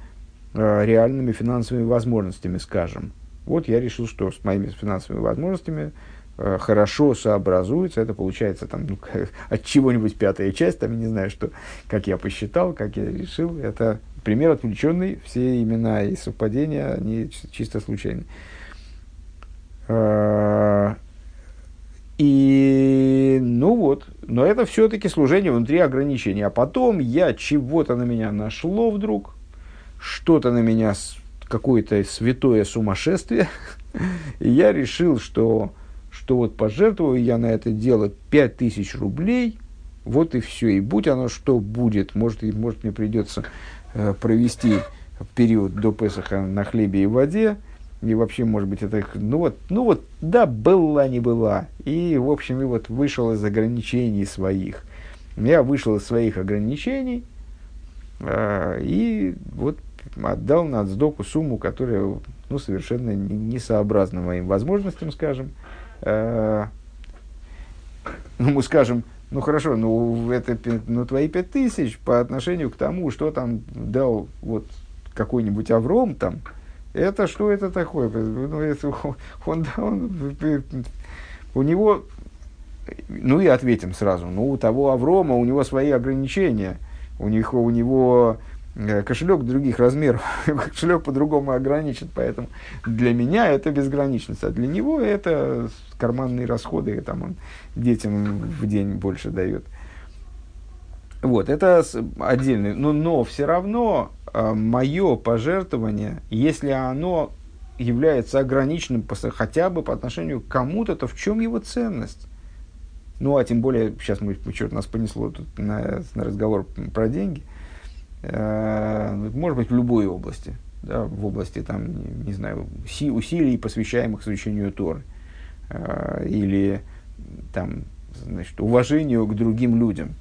э, реальными финансовыми возможностями, скажем. Вот я решил, что с моими финансовыми возможностями э, хорошо сообразуется. Это получается там, ну, от чего-нибудь пятая часть, там, не знаю, что, как я посчитал, как я решил. Это пример отвлеченный. Все имена и совпадения, они чисто случайны. Э, и, ну вот, но это все-таки служение внутри ограничений. А потом я чего-то на меня нашло вдруг, что-то на меня, какое-то святое сумасшествие, и я решил, что, что вот пожертвую я на это дело 5000 рублей, вот и все. И будь оно что будет, может, и, может мне придется э, провести период до Песаха на хлебе и воде, и вообще, может быть, это, ну вот, ну вот, да, была, не была. И, в общем, и вот вышел из ограничений своих. Я вышел из своих ограничений, э, и вот отдал на отсдоку сумму, которая, ну, совершенно несообразна моим возможностям, скажем. Э, ну, мы скажем, ну хорошо, ну это ну, твои пять тысяч по отношению к тому, что там дал вот какой-нибудь Авром там, это что это такое? Ну, это, он, он, у него, ну и ответим сразу, ну у того Аврома, у него свои ограничения, у, них, у него э, кошелек других размеров, кошелек по-другому ограничен, поэтому для меня это безграничность, а для него это карманные расходы, там он детям в день больше дает. Вот, это отдельный, но, но все равно э, мое пожертвование, если оно является ограниченным хотя бы по отношению к кому-то, то в чем его ценность? Ну, а тем более, сейчас мы, черт, нас понесло тут на, на разговор про деньги. Э, может быть, в любой области. Да, в области, там, не, знаю, усилий, посвящаемых изучению Торы. Э, или там, значит, уважению к другим людям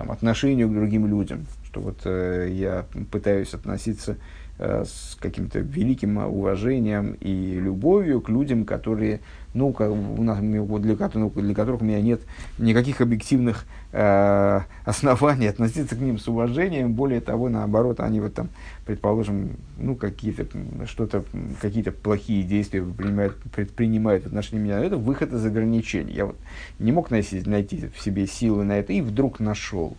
там, отношению к другим людям, что вот э, я пытаюсь относиться э, с каким-то великим уважением и любовью к людям, которые ну, как, у нас, для, которых, для которых у меня нет никаких объективных э, оснований относиться к ним с уважением. Более того, наоборот, они вот там, предположим, ну, какие-то, что-то, какие-то плохие действия предпринимают, предпринимают в отношении меня. Это выход из ограничений. Я вот не мог найти, найти в себе силы на это и вдруг нашел.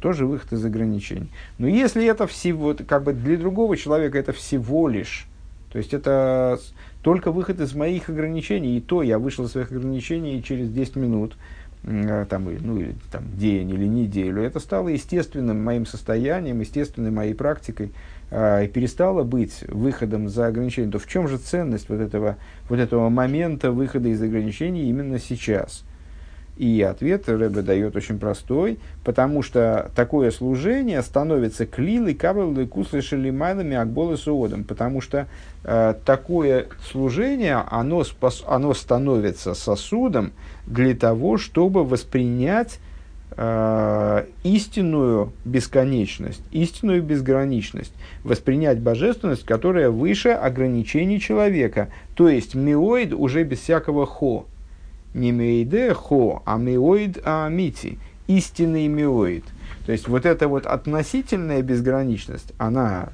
Тоже выход из ограничений. Но если это всего, как бы для другого человека это всего лишь, то есть это только выход из моих ограничений, и то я вышел из своих ограничений через 10 минут, э, там, ну, или там, день или неделю, это стало естественным моим состоянием, естественной моей практикой, э, и перестало быть выходом за ограничения, то в чем же ценность вот этого, вот этого момента выхода из ограничений именно сейчас – и ответ Рэбе дает очень простой, потому что такое служение становится клилой, кабелой, куслой, шелимайлами, акболы суодом, потому что э, такое служение, оно, спас, оно становится сосудом для того, чтобы воспринять э, истинную бесконечность, истинную безграничность, воспринять божественность, которая выше ограничений человека, то есть миоид уже без всякого хо, не мейде хо, а меоид а мити, истинный меоид. То есть вот эта вот относительная безграничность, она,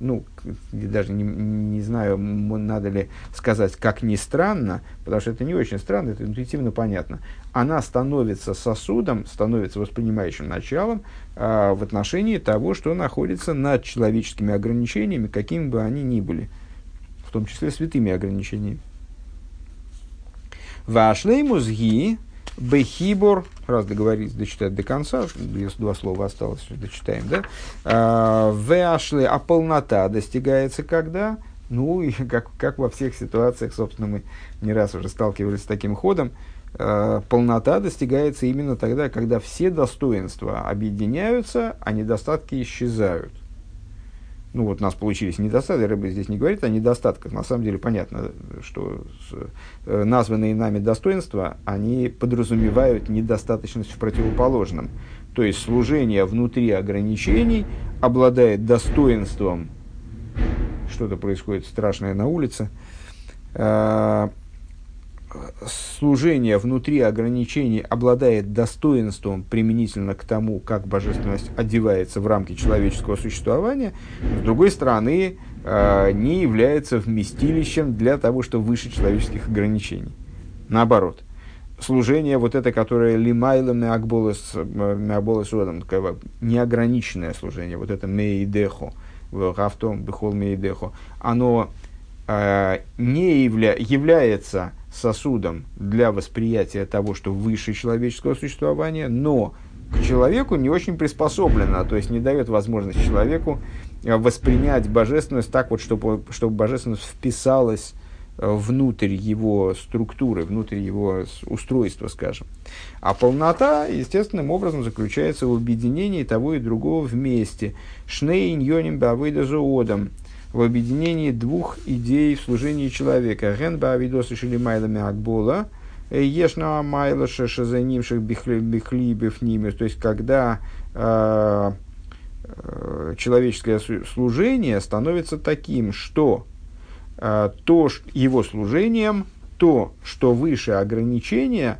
ну, даже не, не знаю, надо ли сказать, как ни странно, потому что это не очень странно, это интуитивно понятно. Она становится сосудом, становится воспринимающим началом э, в отношении того, что находится над человеческими ограничениями, какими бы они ни были, в том числе святыми ограничениями. Вашлеймус ги бехибор, раз договорились дочитать до конца, два слова осталось, дочитаем, да? А, Вашле, а полнота достигается когда? Ну, и как, как во всех ситуациях, собственно, мы не раз уже сталкивались с таким ходом, э, полнота достигается именно тогда, когда все достоинства объединяются, а недостатки исчезают ну вот у нас получились недостатки, рыба здесь не говорит о недостатках, на самом деле понятно, что э, названные нами достоинства, они подразумевают недостаточность в противоположном. То есть служение внутри ограничений обладает достоинством, что-то происходит страшное на улице, э, служение внутри ограничений обладает достоинством применительно к тому, как божественность одевается в рамки человеческого существования, с другой стороны, э, не является вместилищем для того, что выше человеческих ограничений. Наоборот, служение вот это, которое лимайла меакболес родом, неограниченное служение, вот это мейдехо, в бехол мейдехо, оно э, не явля, является сосудом для восприятия того, что выше человеческого существования, но к человеку не очень приспособлено, то есть не дает возможность человеку э, воспринять божественность так вот, чтобы, чтобы божественность вписалась внутрь его структуры, внутрь его устройства, скажем. А полнота, естественным образом, заключается в объединении того и другого вместе. Шнейн йоним бавыда зоодом в объединении двух идей в служении человека. Ген бавидос решили майлами акбола, ешна майлаша шазанимших бихлибев ними. То есть, когда э, э, человеческое служение становится таким, что э, то, его служением, то, что выше ограничения,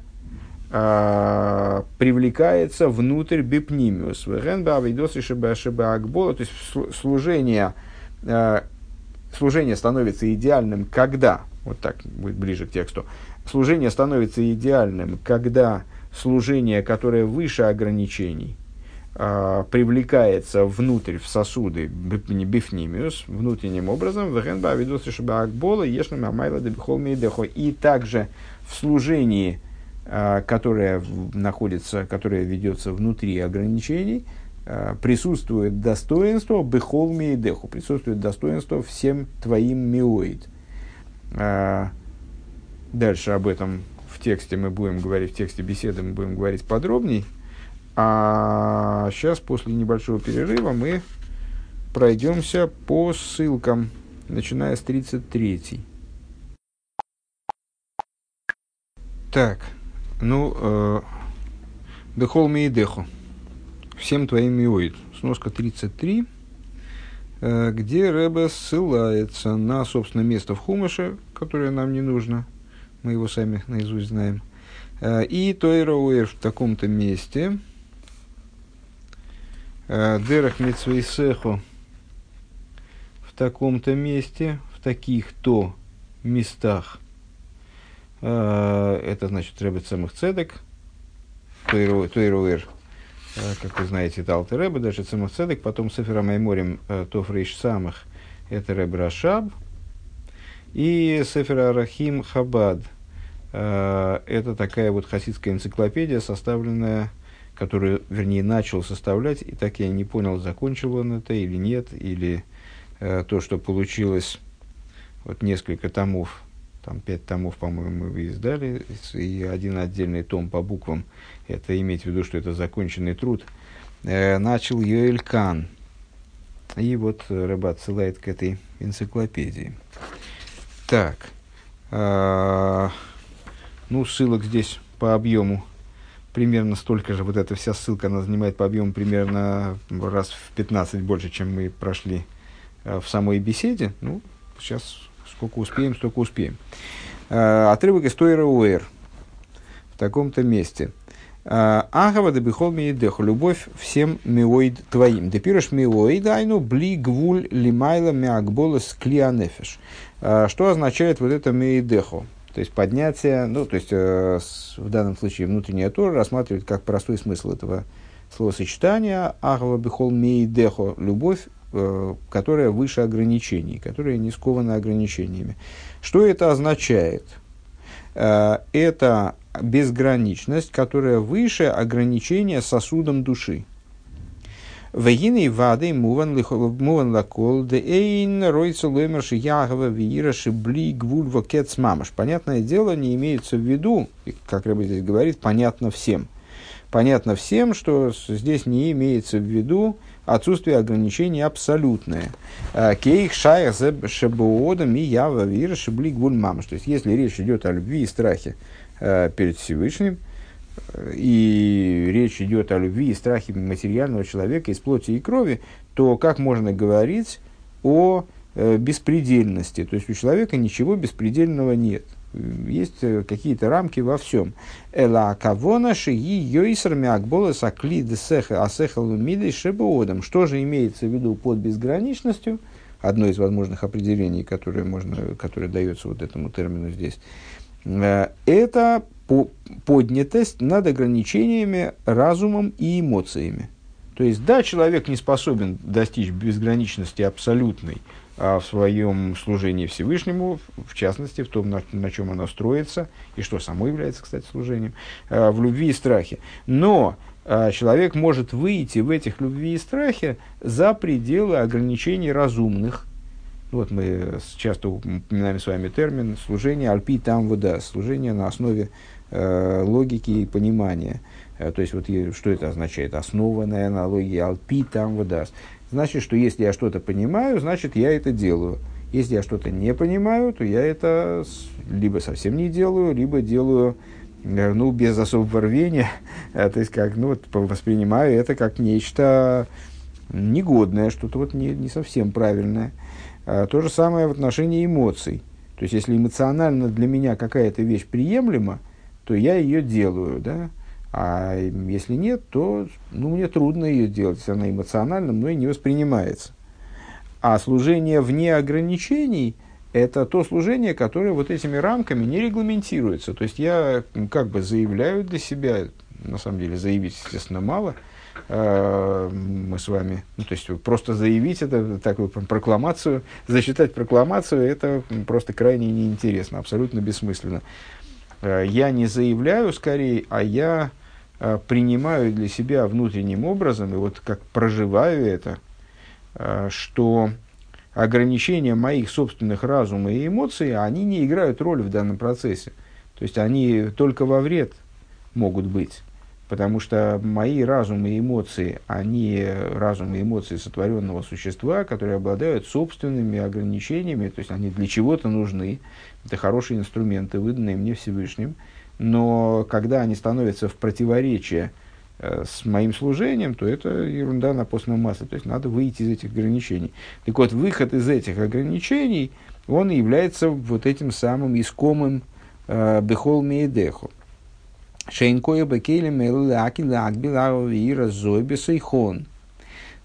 э, привлекается внутрь бипнимиус. То есть служение, э, служение становится идеальным, когда, вот так будет ближе к тексту, служение становится идеальным, когда служение, которое выше ограничений, э, привлекается внутрь, в сосуды бифнимиус, внутренним образом, и также в служении, э, которое находится, которое ведется внутри ограничений, э, присутствует достоинство бехол миедеху, присутствует достоинство всем твоим миоид. Дальше об этом в тексте мы будем говорить, в тексте беседы мы будем говорить подробней. А сейчас, после небольшого перерыва, мы пройдемся по ссылкам, начиная с 33. Так, ну, э, Дехол Мейдеху. Всем твоим миоид. Сноска 33, э, где Рэбе ссылается на, собственно, место в Хумыше, которое нам не нужно – мы его сами наизусть знаем. Э, и Тойроуэр в таком-то месте, э, Дерах Митсвейсеху в таком-то месте, в таких-то местах. Это значит Рэбет самых цедек, Тойроуэр, как вы знаете, это Алтер Рэбе, даже самых цедек, потом Сефера Майморим Тофрейш самых, это Рэб Рашаб, и Сефер Арахим Хабад. Э, это такая вот хасидская энциклопедия, составленная, которую, вернее, начал составлять, и так я не понял, закончил он это или нет, или э, то, что получилось, вот несколько томов, там пять томов, по-моему, мы издали, и один отдельный том по буквам, это иметь в виду, что это законченный труд, э, начал Йоэль Кан. И вот Рыба отсылает к этой энциклопедии. Так. Э, ну, ссылок здесь по объему примерно столько же. Вот эта вся ссылка, она занимает по объему примерно раз в 15 больше, чем мы прошли э, в самой беседе. Ну, сейчас сколько успеем, столько успеем. Э, отрывок из Тойра Уэр в таком-то месте. Агава да бихол миедеху, любовь всем миоид твоим. Пишешь миоид, айну бли гвуль лимайла миакболес клианефеш. А, что означает вот это мейдехо? То есть поднятие, ну, то есть э, в данном случае внутренняя Тора рассматривает как простой смысл этого словосочетания «Ахва бихол мейдехо» – любовь, э, которая выше ограничений, которая не скована ограничениями. Что это означает? Э, это безграничность, которая выше ограничения сосудом души. Вегины вады муван лакол, де эйн ройца лоймерши ягова виира шибли гвульва кец мамаш. Понятное дело, не имеется в виду, как Рэбби здесь говорит, понятно всем. Понятно всем, что здесь не имеется в виду отсутствие ограничений абсолютное. А, кейх шаях шебуодам и ява вира шибли гвуль мамаш. То есть, если речь идет о любви и страхе э, перед Всевышним, и речь идет о любви и страхе материального человека из плоти и крови, то как можно говорить о э, беспредельности? То есть у человека ничего беспредельного нет. Есть э, какие-то рамки во всем. Эла кавона шии йойсер мякбола сакли десеха асеха лумидой шебоодом. Что же имеется в виду под безграничностью? Одно из возможных определений, которое, можно, которое дается вот этому термину здесь. Э, это поднятость над ограничениями разумом и эмоциями. То есть, да, человек не способен достичь безграничности абсолютной в своем служении Всевышнему, в частности, в том, на, на чем оно строится, и что само является, кстати, служением, а, в любви и страхе. Но а, человек может выйти в этих любви и страхе за пределы ограничений разумных, Вот мы часто упоминаем с вами термин служение альпи там вода, служение на основе э, логики и понимания. То есть, вот что это означает? Основанная на логике альпи там вода. Значит, что если я что-то понимаю, значит, я это делаю. Если я что-то не понимаю, то я это либо совсем не делаю, либо делаю э, ну, без особого рвения, то есть, как, ну, вот, воспринимаю это как нечто негодное, что-то вот не, не совсем правильное. А, то же самое в отношении эмоций. То есть, если эмоционально для меня какая-то вещь приемлема, то я ее делаю, да? А если нет, то ну, мне трудно ее делать, она эмоционально мной не воспринимается. А служение вне ограничений – это то служение, которое вот этими рамками не регламентируется. То есть я как бы заявляю для себя, на самом деле заявить, естественно, мало – Э, мы с вами, ну, то есть просто заявить это, такую прокламацию, зачитать прокламацию, это просто крайне неинтересно, абсолютно бессмысленно. Э, я не заявляю скорее, а я э, принимаю для себя внутренним образом, и вот как проживаю это, что ограничения моих собственных разума и эмоций, они не играют роли в данном процессе. То есть они только во вред могут быть. Потому что мои разум и эмоции, они разум и эмоции сотворенного существа, которые обладают собственными ограничениями, то есть они для чего-то нужны. Это хорошие инструменты, выданные мне Всевышним. Но когда они становятся в противоречие э, с моим служением, то это ерунда на постном масле. То есть надо выйти из этих ограничений. Так вот, выход из этих ограничений, он является вот этим самым искомым э, бехол меедеху. Шейнкоя бекелем ляки лакбилавира зойбесайхон.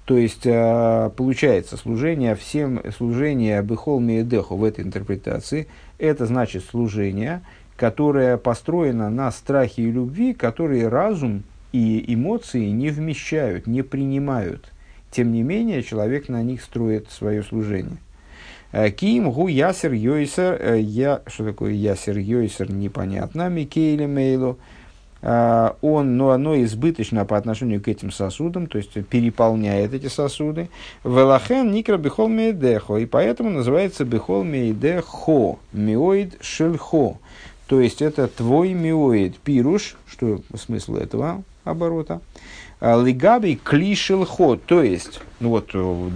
То есть, э, получается, служение всем, служение бехол меедеху в этой интерпретации, это значит служение, которое построено на страхе и любви, которые разум и эмоции не вмещают, не принимают. Тем не менее, человек на них строит свое служение. Э, Ким гу ясер йойсер, э, я, что такое ясер йойсер, непонятно, Микейле мейлу, он, но оно избыточно по отношению к этим сосудам, то есть переполняет эти сосуды. Велахен никра бихол мейдехо, и поэтому называется бихол мейдехо, миоид шельхо. То есть это твой миоид пируш, что смысл этого оборота. А, Лигаби клишелхо, то есть, ну вот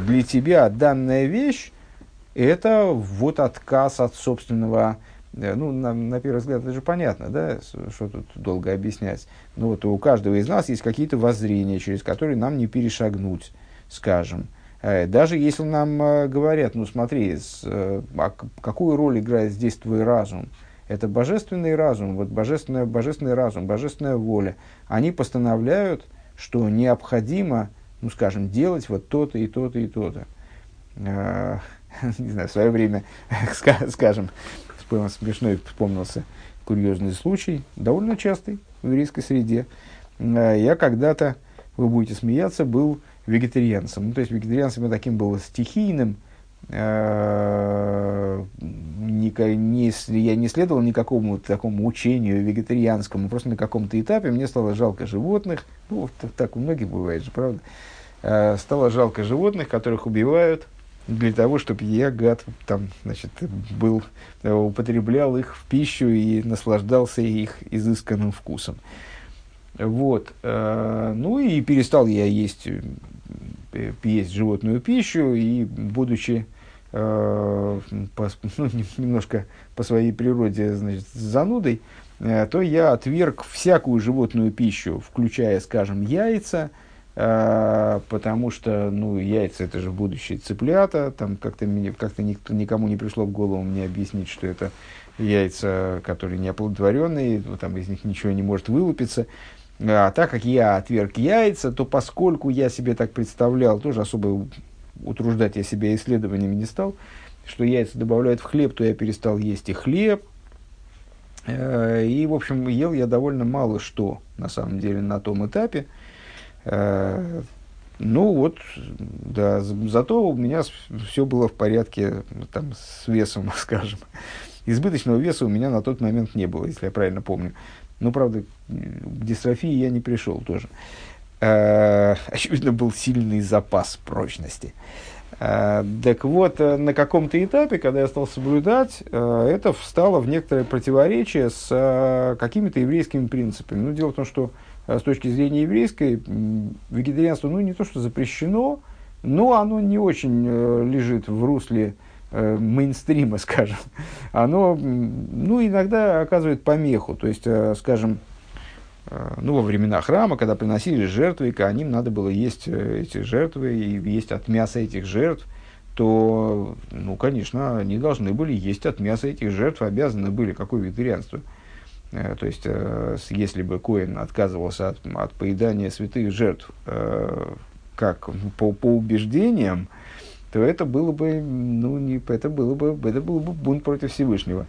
для тебя данная вещь, это вот отказ от собственного ну, на, на первый взгляд, это же понятно, да, что тут долго объяснять. Ну, вот у каждого из нас есть какие-то воззрения, через которые нам не перешагнуть, скажем. Э, даже если нам э, говорят, ну, смотри, с, а какую роль играет здесь твой разум? Это божественный разум, вот божественный, божественный разум, божественная воля. Они постановляют, что необходимо, ну, скажем, делать вот то-то и то-то и то-то. Не знаю, в свое время, скажем, смешной вспомнился курьезный случай, довольно частый в еврейской среде. Э, я когда-то, вы будете смеяться, был вегетарианцем. Ну, то есть вегетарианцем я таким был стихийным, э, не, я не следовал никакому такому учению вегетарианскому, просто на каком-то этапе мне стало жалко животных, ну, так у многих бывает же, правда, э, стало жалко животных, которых убивают, для того, чтобы я, гад, там, значит, был, э, употреблял их в пищу и наслаждался их изысканным вкусом. Вот. Э, ну и перестал я есть, э, есть животную пищу, и будучи по, ну, немножко по своей природе значит, занудой, то я отверг всякую животную пищу, включая, скажем, яйца, потому что, ну, яйца это же будущие цыплята, там как-то, как-то никто, никому не пришло в голову мне объяснить, что это яйца, которые не оплодотворенные, там из них ничего не может вылупиться. А так как я отверг яйца, то поскольку я себе так представлял, тоже особо утруждать я себя исследованиями не стал, что яйца добавляют в хлеб, то я перестал есть и хлеб. Э, и, в общем, ел я довольно мало что, на самом деле, на том этапе. Э, ну вот, да, зато у меня все было в порядке там, с весом, скажем. Избыточного веса у меня на тот момент не было, если я правильно помню. Но, правда, к дистрофии я не пришел тоже. Э, очевидно, был сильный запас прочности. Э, так вот, на каком-то этапе, когда я стал соблюдать, это встало в некоторое противоречие с какими-то еврейскими принципами. Ну, дело в том, что с точки зрения еврейской, вегетарианство, ну, не то, что запрещено, но оно не очень лежит в русле мейнстрима, скажем. Оно, ну, иногда оказывает помеху. То есть, скажем, Э, ну, во времена храма, когда приносили жертвы, и коаним надо было есть э, эти жертвы и есть от мяса этих жертв, то, ну, конечно, они должны были есть от мяса этих жертв, обязаны были, какое вегетарианство. Э, то есть, если бы Коин отказывался от, от поедания святых жертв, как по, по убеждениям, то это было бы, ну, не, это было бы, это был бы бунт против Всевышнего.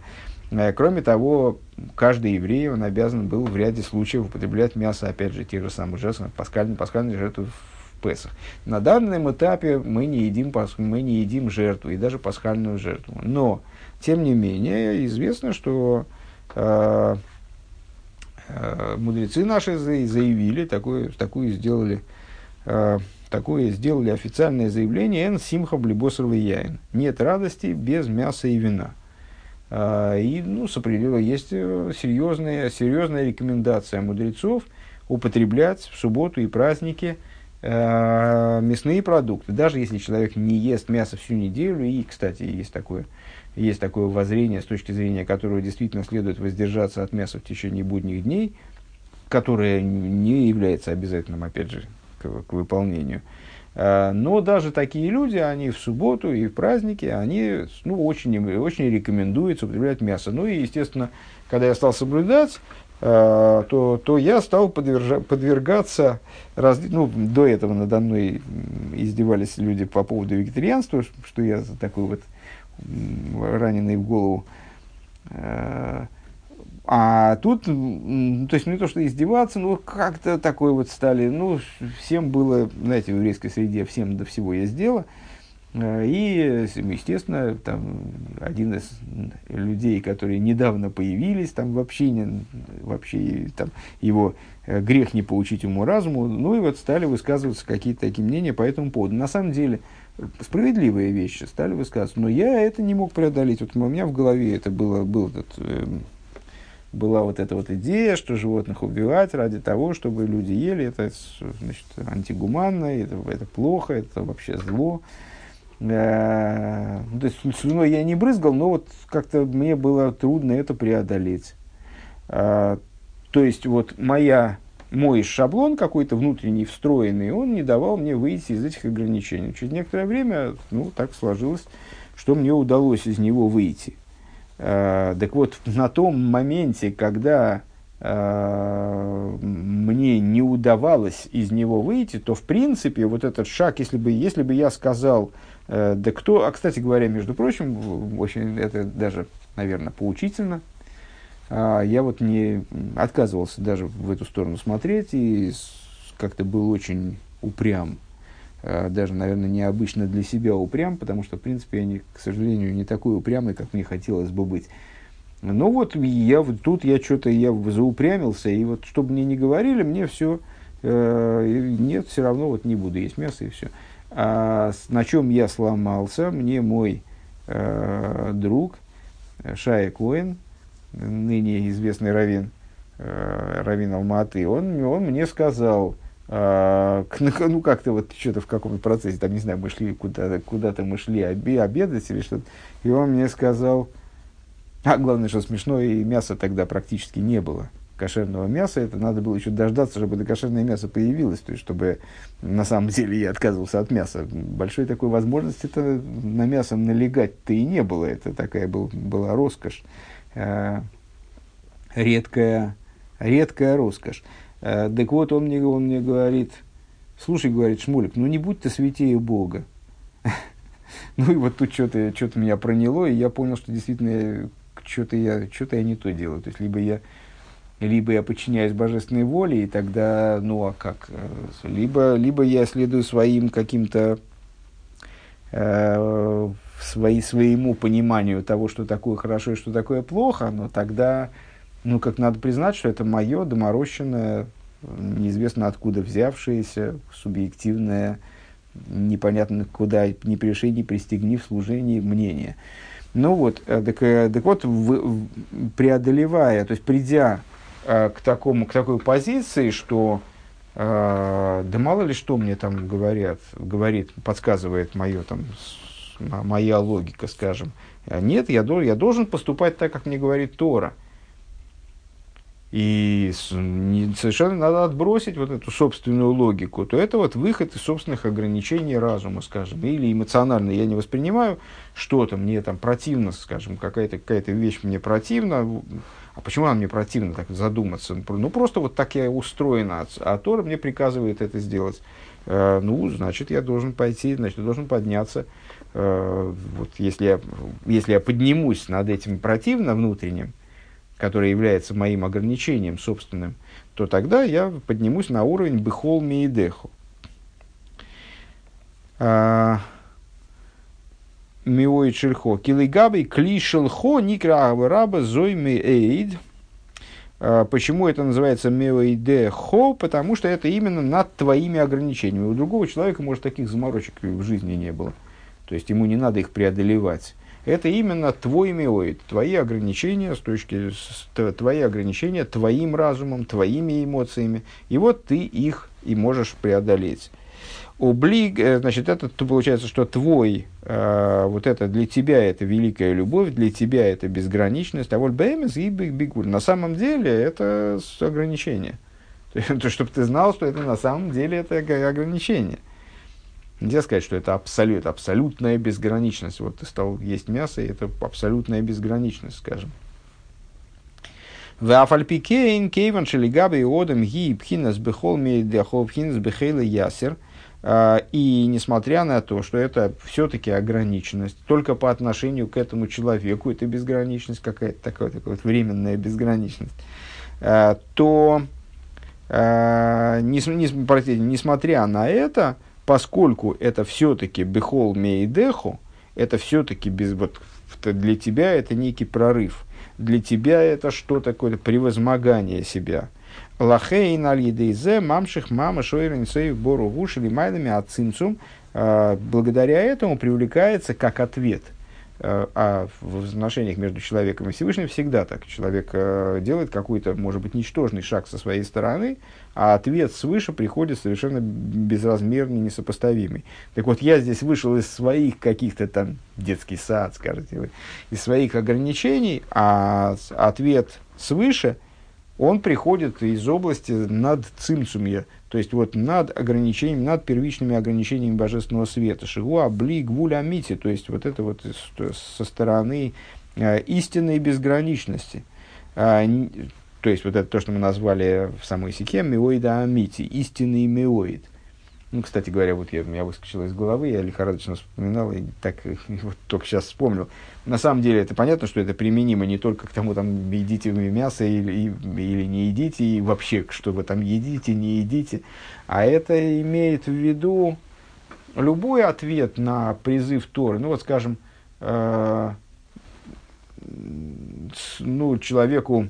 Э, кроме того, каждый еврей, он обязан был в ряде случаев употреблять мясо, опять же, тех же самых жертв, пасхальные, пасхальные жертвы в Песах. На данном этапе мы не, едим, мы не едим жертву, и даже пасхальную жертву. Но, тем не менее, известно, что э, э, мудрецы наши заявили, такое, такую сделали, э, такое сделали официальное заявление «Эн симха блибосовый яин» – «Нет радости без мяса и вина». А, и ну, с есть э, серьезная, серьезная рекомендация мудрецов употреблять в субботу и праздники э, мясные продукты. Даже если человек не ест мясо всю неделю, и, кстати, есть такое, есть такое воззрение, с точки зрения которого действительно следует воздержаться от мяса в течение будних дней, которое не является обязательным, опять же, к, к выполнению. Э, но даже такие люди, они в субботу и в праздники, они ну, очень, очень рекомендуется употреблять мясо. Ну и, естественно, когда я стал соблюдать, э, то, то я стал подвержа, подвергаться, раз, ну, до этого надо мной издевались люди по поводу вегетарианства, что я такой вот раненый в голову э, а тут, то есть не то, что издеваться, но как-то такое вот стали, ну, всем было, знаете, в еврейской среде всем до всего есть дело. Э, и, естественно, там, один из людей, которые недавно появились там в общине, вообще там, его э, грех не получить ему разуму, ну и вот стали высказываться какие-то такие мнения по этому поводу. На самом деле, справедливые вещи стали высказываться, но я это не мог преодолеть. Вот у меня в голове это было, был этот эм, была вот эта вот идея, что животных убивать ради того, чтобы люди ели, это значит, антигуманно, это, это плохо, это вообще зло. Э, ну, то есть слюной я не брызгал, но вот как-то мне было трудно это преодолеть. Э, то есть вот моя, мой шаблон какой-то внутренний, встроенный, он не давал мне выйти из этих ограничений. Через некоторое время, ну, так сложилось, что мне удалось из него выйти. Э, так вот, на том моменте, когда э, мне не удавалось из него выйти, то, в принципе, вот этот шаг, если бы, если бы я сказал, э, да кто, а, кстати говоря, между прочим, очень, это даже, наверное, поучительно, я вот не отказывался даже в эту сторону смотреть и как-то был очень упрям Э, даже, наверное, необычно для себя упрям, потому что, в принципе, я, не, к сожалению, не такой упрямый, как мне хотелось бы быть. Ну вот, я, тут я что-то я заупрямился, и вот, чтобы мне не говорили, мне все, э, нет, все равно вот не буду есть мясо и все. А на чем я сломался, мне мой э, друг Шая Коэн, ныне известный Равин, э, Равин Алматы, он, он мне сказал, а, ну, как-то вот что-то в каком-то процессе, там, не знаю, мы шли куда-то, куда-то мы шли оби- обедать или что-то, и он мне сказал, а главное, что смешно, и мяса тогда практически не было. Кошерного мяса, это надо было еще дождаться, чтобы это кошерное мясо появилось, то есть, чтобы на самом деле я отказывался от мяса. Большой такой возможности это на мясо налегать-то и не было, это такая был, была роскошь, редкая, редкая роскошь. Э, так вот, он мне, он мне говорит, слушай, говорит Шмулик, ну не будь ты святее Бога. ну и вот тут что-то что меня проняло, и я понял, что действительно что-то я, что я не то делаю. То есть, либо я, либо я подчиняюсь божественной воле, и тогда, ну а как? Э, либо, либо я следую своим каким-то, э, свои, своему пониманию того, что такое хорошо и что такое плохо, но тогда ну, как надо признать, что это мое доморощенное, неизвестно откуда взявшееся, субъективное непонятно куда, не пришей, не пристегни в служении мнения. Ну вот, э, так, э, так вот, в, преодолевая, то есть придя э, к, такому, к такой позиции, что э, да мало ли что мне там говорят, говорит, подсказывает мое, там, моя логика, скажем. Нет, я, я должен поступать так, как мне говорит Тора. И совершенно надо отбросить вот эту собственную логику, то это вот выход из собственных ограничений разума, скажем, или эмоционально я не воспринимаю что-то, мне там противно, скажем, какая-то какая вещь мне противна, а почему она мне противна, так задуматься? Ну, просто вот так я устроена, а Тора мне приказывает это сделать. Э, ну, значит, я должен пойти, значит, я должен подняться. Э, вот если я, если я поднимусь над этим противно внутренним, которое является моим ограничением собственным, то тогда я поднимусь на уровень бехол миидеху. А, Миоид шельхо. Килигабей кли шельхо никра раба зой миэйд. А, почему это называется меоидехо? Потому что это именно над твоими ограничениями. У другого человека, может, таких заморочек в жизни не было. То есть ему не надо их преодолевать это именно твой миоид, твои ограничения с точки с, твои ограничения твоим разумом, твоими эмоциями. И вот ты их и можешь преодолеть. Облиг, э, значит, это получается, что твой, э, вот это для тебя это великая любовь, для тебя это безграничность, а вот бэмис и бигуль. На самом деле это ограничение. То, есть, чтобы ты знал, что это на самом деле это ограничение. Нельзя сказать, что это абсолют, абсолютная безграничность. Вот ты стал есть мясо, и это абсолютная безграничность, скажем. ואף על פי כן, כיוון שלגבי אדם הוא בחינת בכל מאודך, בחינת בחילא יתיר. А, и несмотря на то, что это все-таки ограниченность, только по отношению к этому человеку, это безграничность какая-то такая, такая вот временная безграничность, а, то, а, несмотря на это, поскольку это все-таки бехол мейдеху, это все-таки без, вот, для тебя это некий прорыв, для тебя это что такое превозмогание себя. Лахейн аль мамших мама шойрен сейв бору гуш или майлами ацинцум. А, благодаря этому привлекается как ответ – а в отношениях между человеком и Всевышним всегда так. Человек э, делает какой-то, может быть, ничтожный шаг со своей стороны, а ответ свыше приходит совершенно безразмерный, несопоставимый. Так вот, я здесь вышел из своих каких-то там, детский сад, скажете вы, из своих ограничений, а ответ свыше, он приходит из области над цимцумья, то есть вот над ограничением, над первичными ограничениями божественного света. Шигу абли гвуль амити, то есть вот это вот со стороны э, истинной безграничности. А, то есть вот это то, что мы назвали в самой сике миоида амити, истинный миоид. Ну, кстати говоря, вот я, меня выскочило из головы, я лихорадочно вспоминал, и так вот только сейчас вспомнил. На самом деле, это понятно, что это применимо не только к тому, там, едите вы мясо или, или не едите, и вообще, что вы там едите, не едите, а это имеет в виду любой ответ на призыв Торы. Ну, вот, скажем, э, ну, человеку,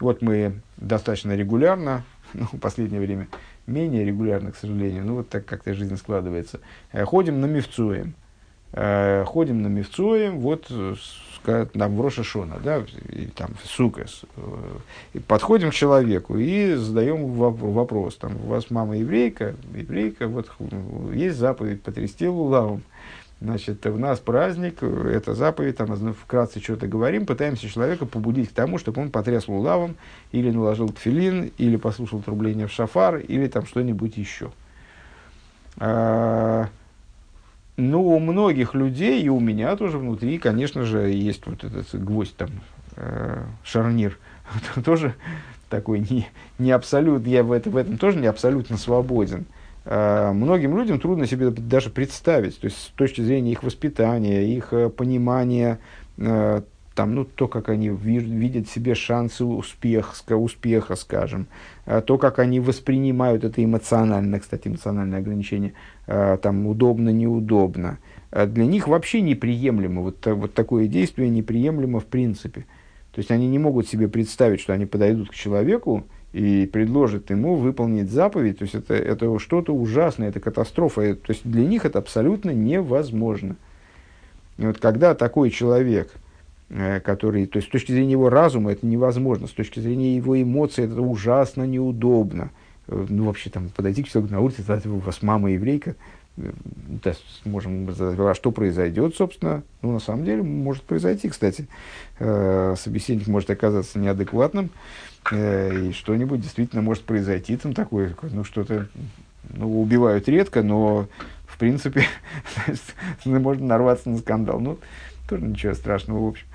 вот мы достаточно регулярно, ну, в последнее время, менее регулярно, к сожалению, ну вот так как-то жизнь складывается, э, ходим на мифцуем. Э, ходим на мифцуем, вот там в Рошашона, да, и, там в Сукас. Э, подходим к человеку и задаем вопрос, там, у вас мама еврейка, еврейка, вот есть заповедь потрясти лулавом. Значит, у нас праздник, это заповедь, там вкратце что-то говорим, пытаемся человека побудить к тому, чтобы он потряс лулавом, или наложил тфилин, или послушал трубление в шафар, или там что-нибудь еще. А, ну, у многих людей, и у меня тоже внутри, конечно же, есть вот этот гвоздь там, э, шарнир, тоже такой не, не абсолютно, я в, это, в этом тоже не абсолютно свободен. Э, многим людям трудно себе даже представить, то есть с точки зрения их воспитания, их э, понимания, э, там, ну, то, как они видят себе шансы успех, успеха, скажем, то, как они воспринимают это эмоционально, кстати, эмоциональное ограничение, там, удобно, неудобно. Для них вообще неприемлемо, вот, вот такое действие неприемлемо в принципе. То есть они не могут себе представить, что они подойдут к человеку и предложит ему выполнить заповедь, то есть это, это что-то ужасное, это катастрофа. То есть для них это абсолютно невозможно. И вот когда такой человек, э, который, то есть с точки зрения его разума это невозможно, с точки зрения его эмоций это ужасно неудобно. Э, ну, вообще, там, подойти к человеку на улице, сказать, у вас мама еврейка, э, да, можем задать, а что произойдет, собственно, ну, на самом деле, может произойти, кстати. собеседник может оказаться неадекватным, и что-нибудь действительно может произойти там такое, ну, что-то, ну, убивают редко, но в принципе, можно нарваться на скандал. Ну, тоже ничего страшного, в общем.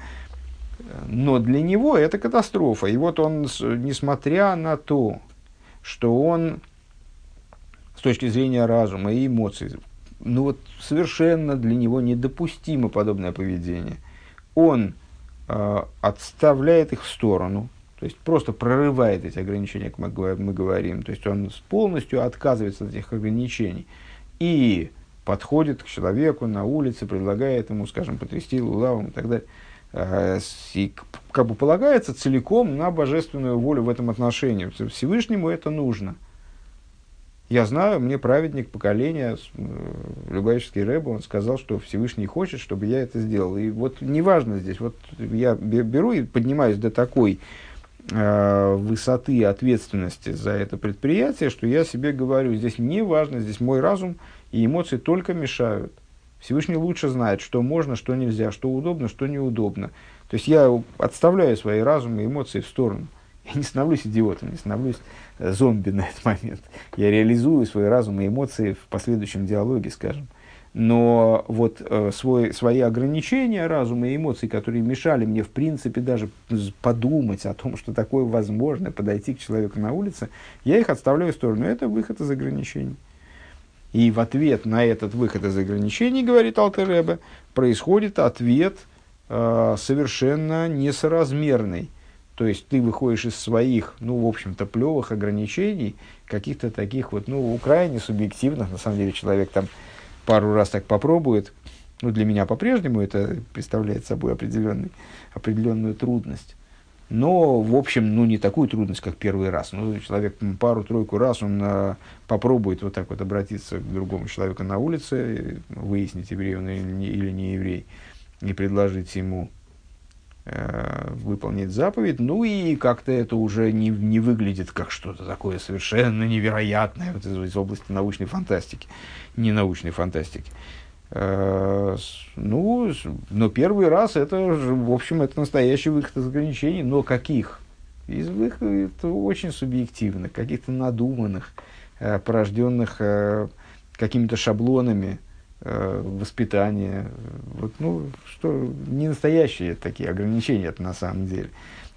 Но для него это катастрофа. И вот он, несмотря на то, что он с точки зрения разума и эмоций, ну вот совершенно для него недопустимо подобное поведение, он э, отставляет их в сторону, то есть просто прорывает эти ограничения, как мы, говорим, то есть он полностью отказывается от этих ограничений – и подходит к человеку на улице, предлагает ему, скажем, потрясти лулавом и так далее, э, и как бы полагается целиком на божественную волю в этом отношении. Всевышнему это нужно. Я знаю, мне праведник поколения, э, Любавический Рэб, он сказал, что Всевышний хочет, чтобы я это сделал. И вот неважно здесь, вот я беру и поднимаюсь до такой высоты ответственности за это предприятие, что я себе говорю, здесь не важно, здесь мой разум и эмоции только мешают. Всевышний лучше знает, что можно, что нельзя, что удобно, что неудобно. То есть я отставляю свои разумы и эмоции в сторону. Я не становлюсь идиотом, не становлюсь э, зомби на этот момент. Я реализую свои разумы и эмоции в последующем диалоге, скажем. Но вот э, свой, свои ограничения разума и эмоций, которые мешали мне, в принципе, даже подумать о том, что такое возможно, подойти к человеку на улице, я их отставляю в сторону. Это выход из ограничений. И в ответ на этот выход из ограничений, говорит Алтеребе, происходит ответ э, совершенно несоразмерный. То есть ты выходишь из своих, ну, в общем-то, плевых ограничений, каких-то таких вот, ну, крайне субъективных, на самом деле человек там пару раз так попробует, ну, для меня по-прежнему это представляет собой определенный, определенную трудность. Но, в общем, ну, не такую трудность, как первый раз. Ну, человек пару-тройку раз, он а, попробует вот так вот обратиться к другому человеку на улице, выяснить, еврей он или не, или не еврей, и предложить ему выполнить заповедь. Ну, и как-то это уже не, не выглядит как что-то такое совершенно невероятное вот из, из области научной фантастики, не научной фантастики. Э, ну, но первый раз это, в общем, это настоящий выход из ограничений. Но каких? Из выхода это очень субъективно, каких-то надуманных, э, порожденных э, какими-то шаблонами воспитания. Вот, ну, что не настоящие такие ограничения это на самом деле.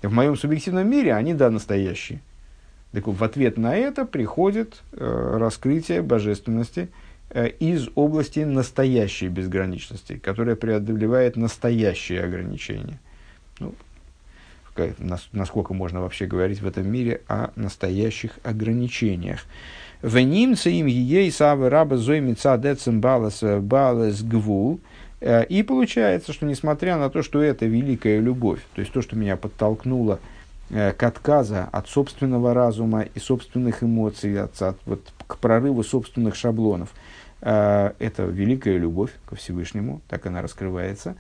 В моем субъективном мире они, да, настоящие. Так в ответ на это приходит раскрытие божественности – Э, из области настоящей безграничности, которая преодолевает настоящие ограничения. Ну, насколько можно вообще говорить в этом мире о настоящих ограничениях. В немце им ей савы раба зоймица децем балас балас гвул. Э, и получается, что несмотря на то, что это великая любовь, то есть то, что меня подтолкнуло э, к отказу от собственного разума и собственных эмоций, от, от, вот, к прорыву собственных шаблонов – это великая любовь ко Всевышнему, так она раскрывается.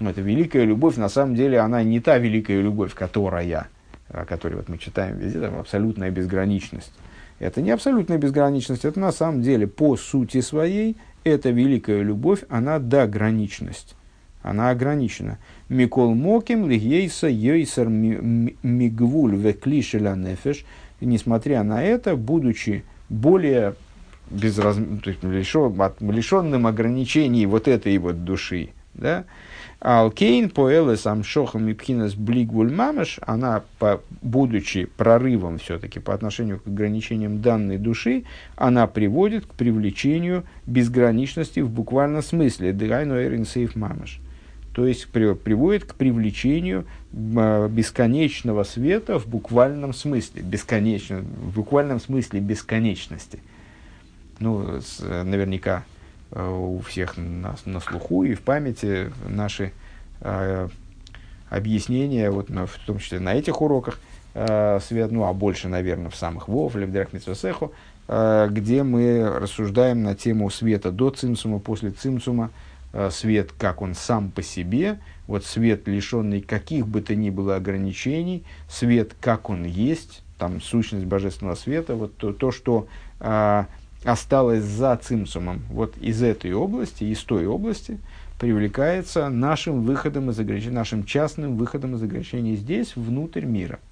Но эта великая любовь, на самом деле, она не та великая любовь, которая, о которой вот мы читаем везде, там абсолютная безграничность. Это не абсолютная безграничность, это на самом деле по сути своей, эта великая любовь, она дограничность. Она ограничена. Микол моким лигейса йойсер мигвуль веклишеля нефеш. Несмотря на это, будучи более безраз... то есть лишен, лишенным ограничений вот этой вот души. Да? Алкейн поэлес амшохам мипхинас блигвуль мамаш, она, по, будучи прорывом все-таки по отношению к ограничениям данной души, она приводит к привлечению безграничности в буквальном смысле. Дыгайну эрин сейф мамаш. То есть при, приводит к привлечению э, бесконечного света в буквальном смысле. Бесконечно, в буквальном смысле бесконечности – ну, с, наверняка э, у всех на, на слуху и в памяти наши э, объяснения, вот на, в том числе на этих уроках, э, свет, ну, а больше, наверное, в самых Вов или в Драхмитсвесеху, э, где мы рассуждаем на тему света до цимсума, после цимсума, э, свет, как он сам по себе, вот свет, лишенный каких бы то ни было ограничений, свет, как он есть, там сущность божественного света, вот то, то что э, осталось за цимсумом, вот из этой области, из той области, привлекается нашим выходом из ограничений, нашим частным выходом из ограничений здесь, внутрь мира –